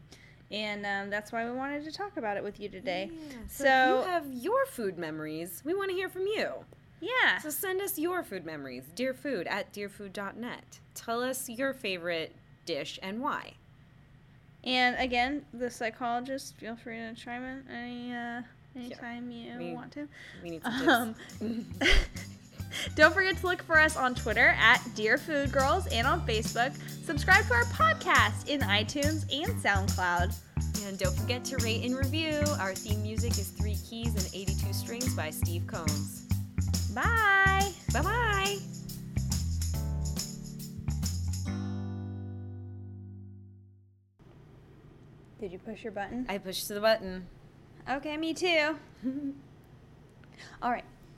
And um, that's why we wanted to talk about it with you today.
Yeah, so, so if you have your food memories, we want to hear from you.
Yeah.
So send us your food memories, Dear Food at dearfood.net. Tell us your favorite dish and why.
And again, the psychologist, feel free to chime in any uh, anytime yeah. you we, want to.
We need some
um, Don't forget to look for us on Twitter at Dear Food Girls and on Facebook. Subscribe to our podcast in iTunes and SoundCloud.
And don't forget to rate and review. Our theme music is Three Keys and 82 Strings by Steve Combs.
Bye.
Bye bye.
Did you push your button?
I pushed the button.
Okay, me too. All right.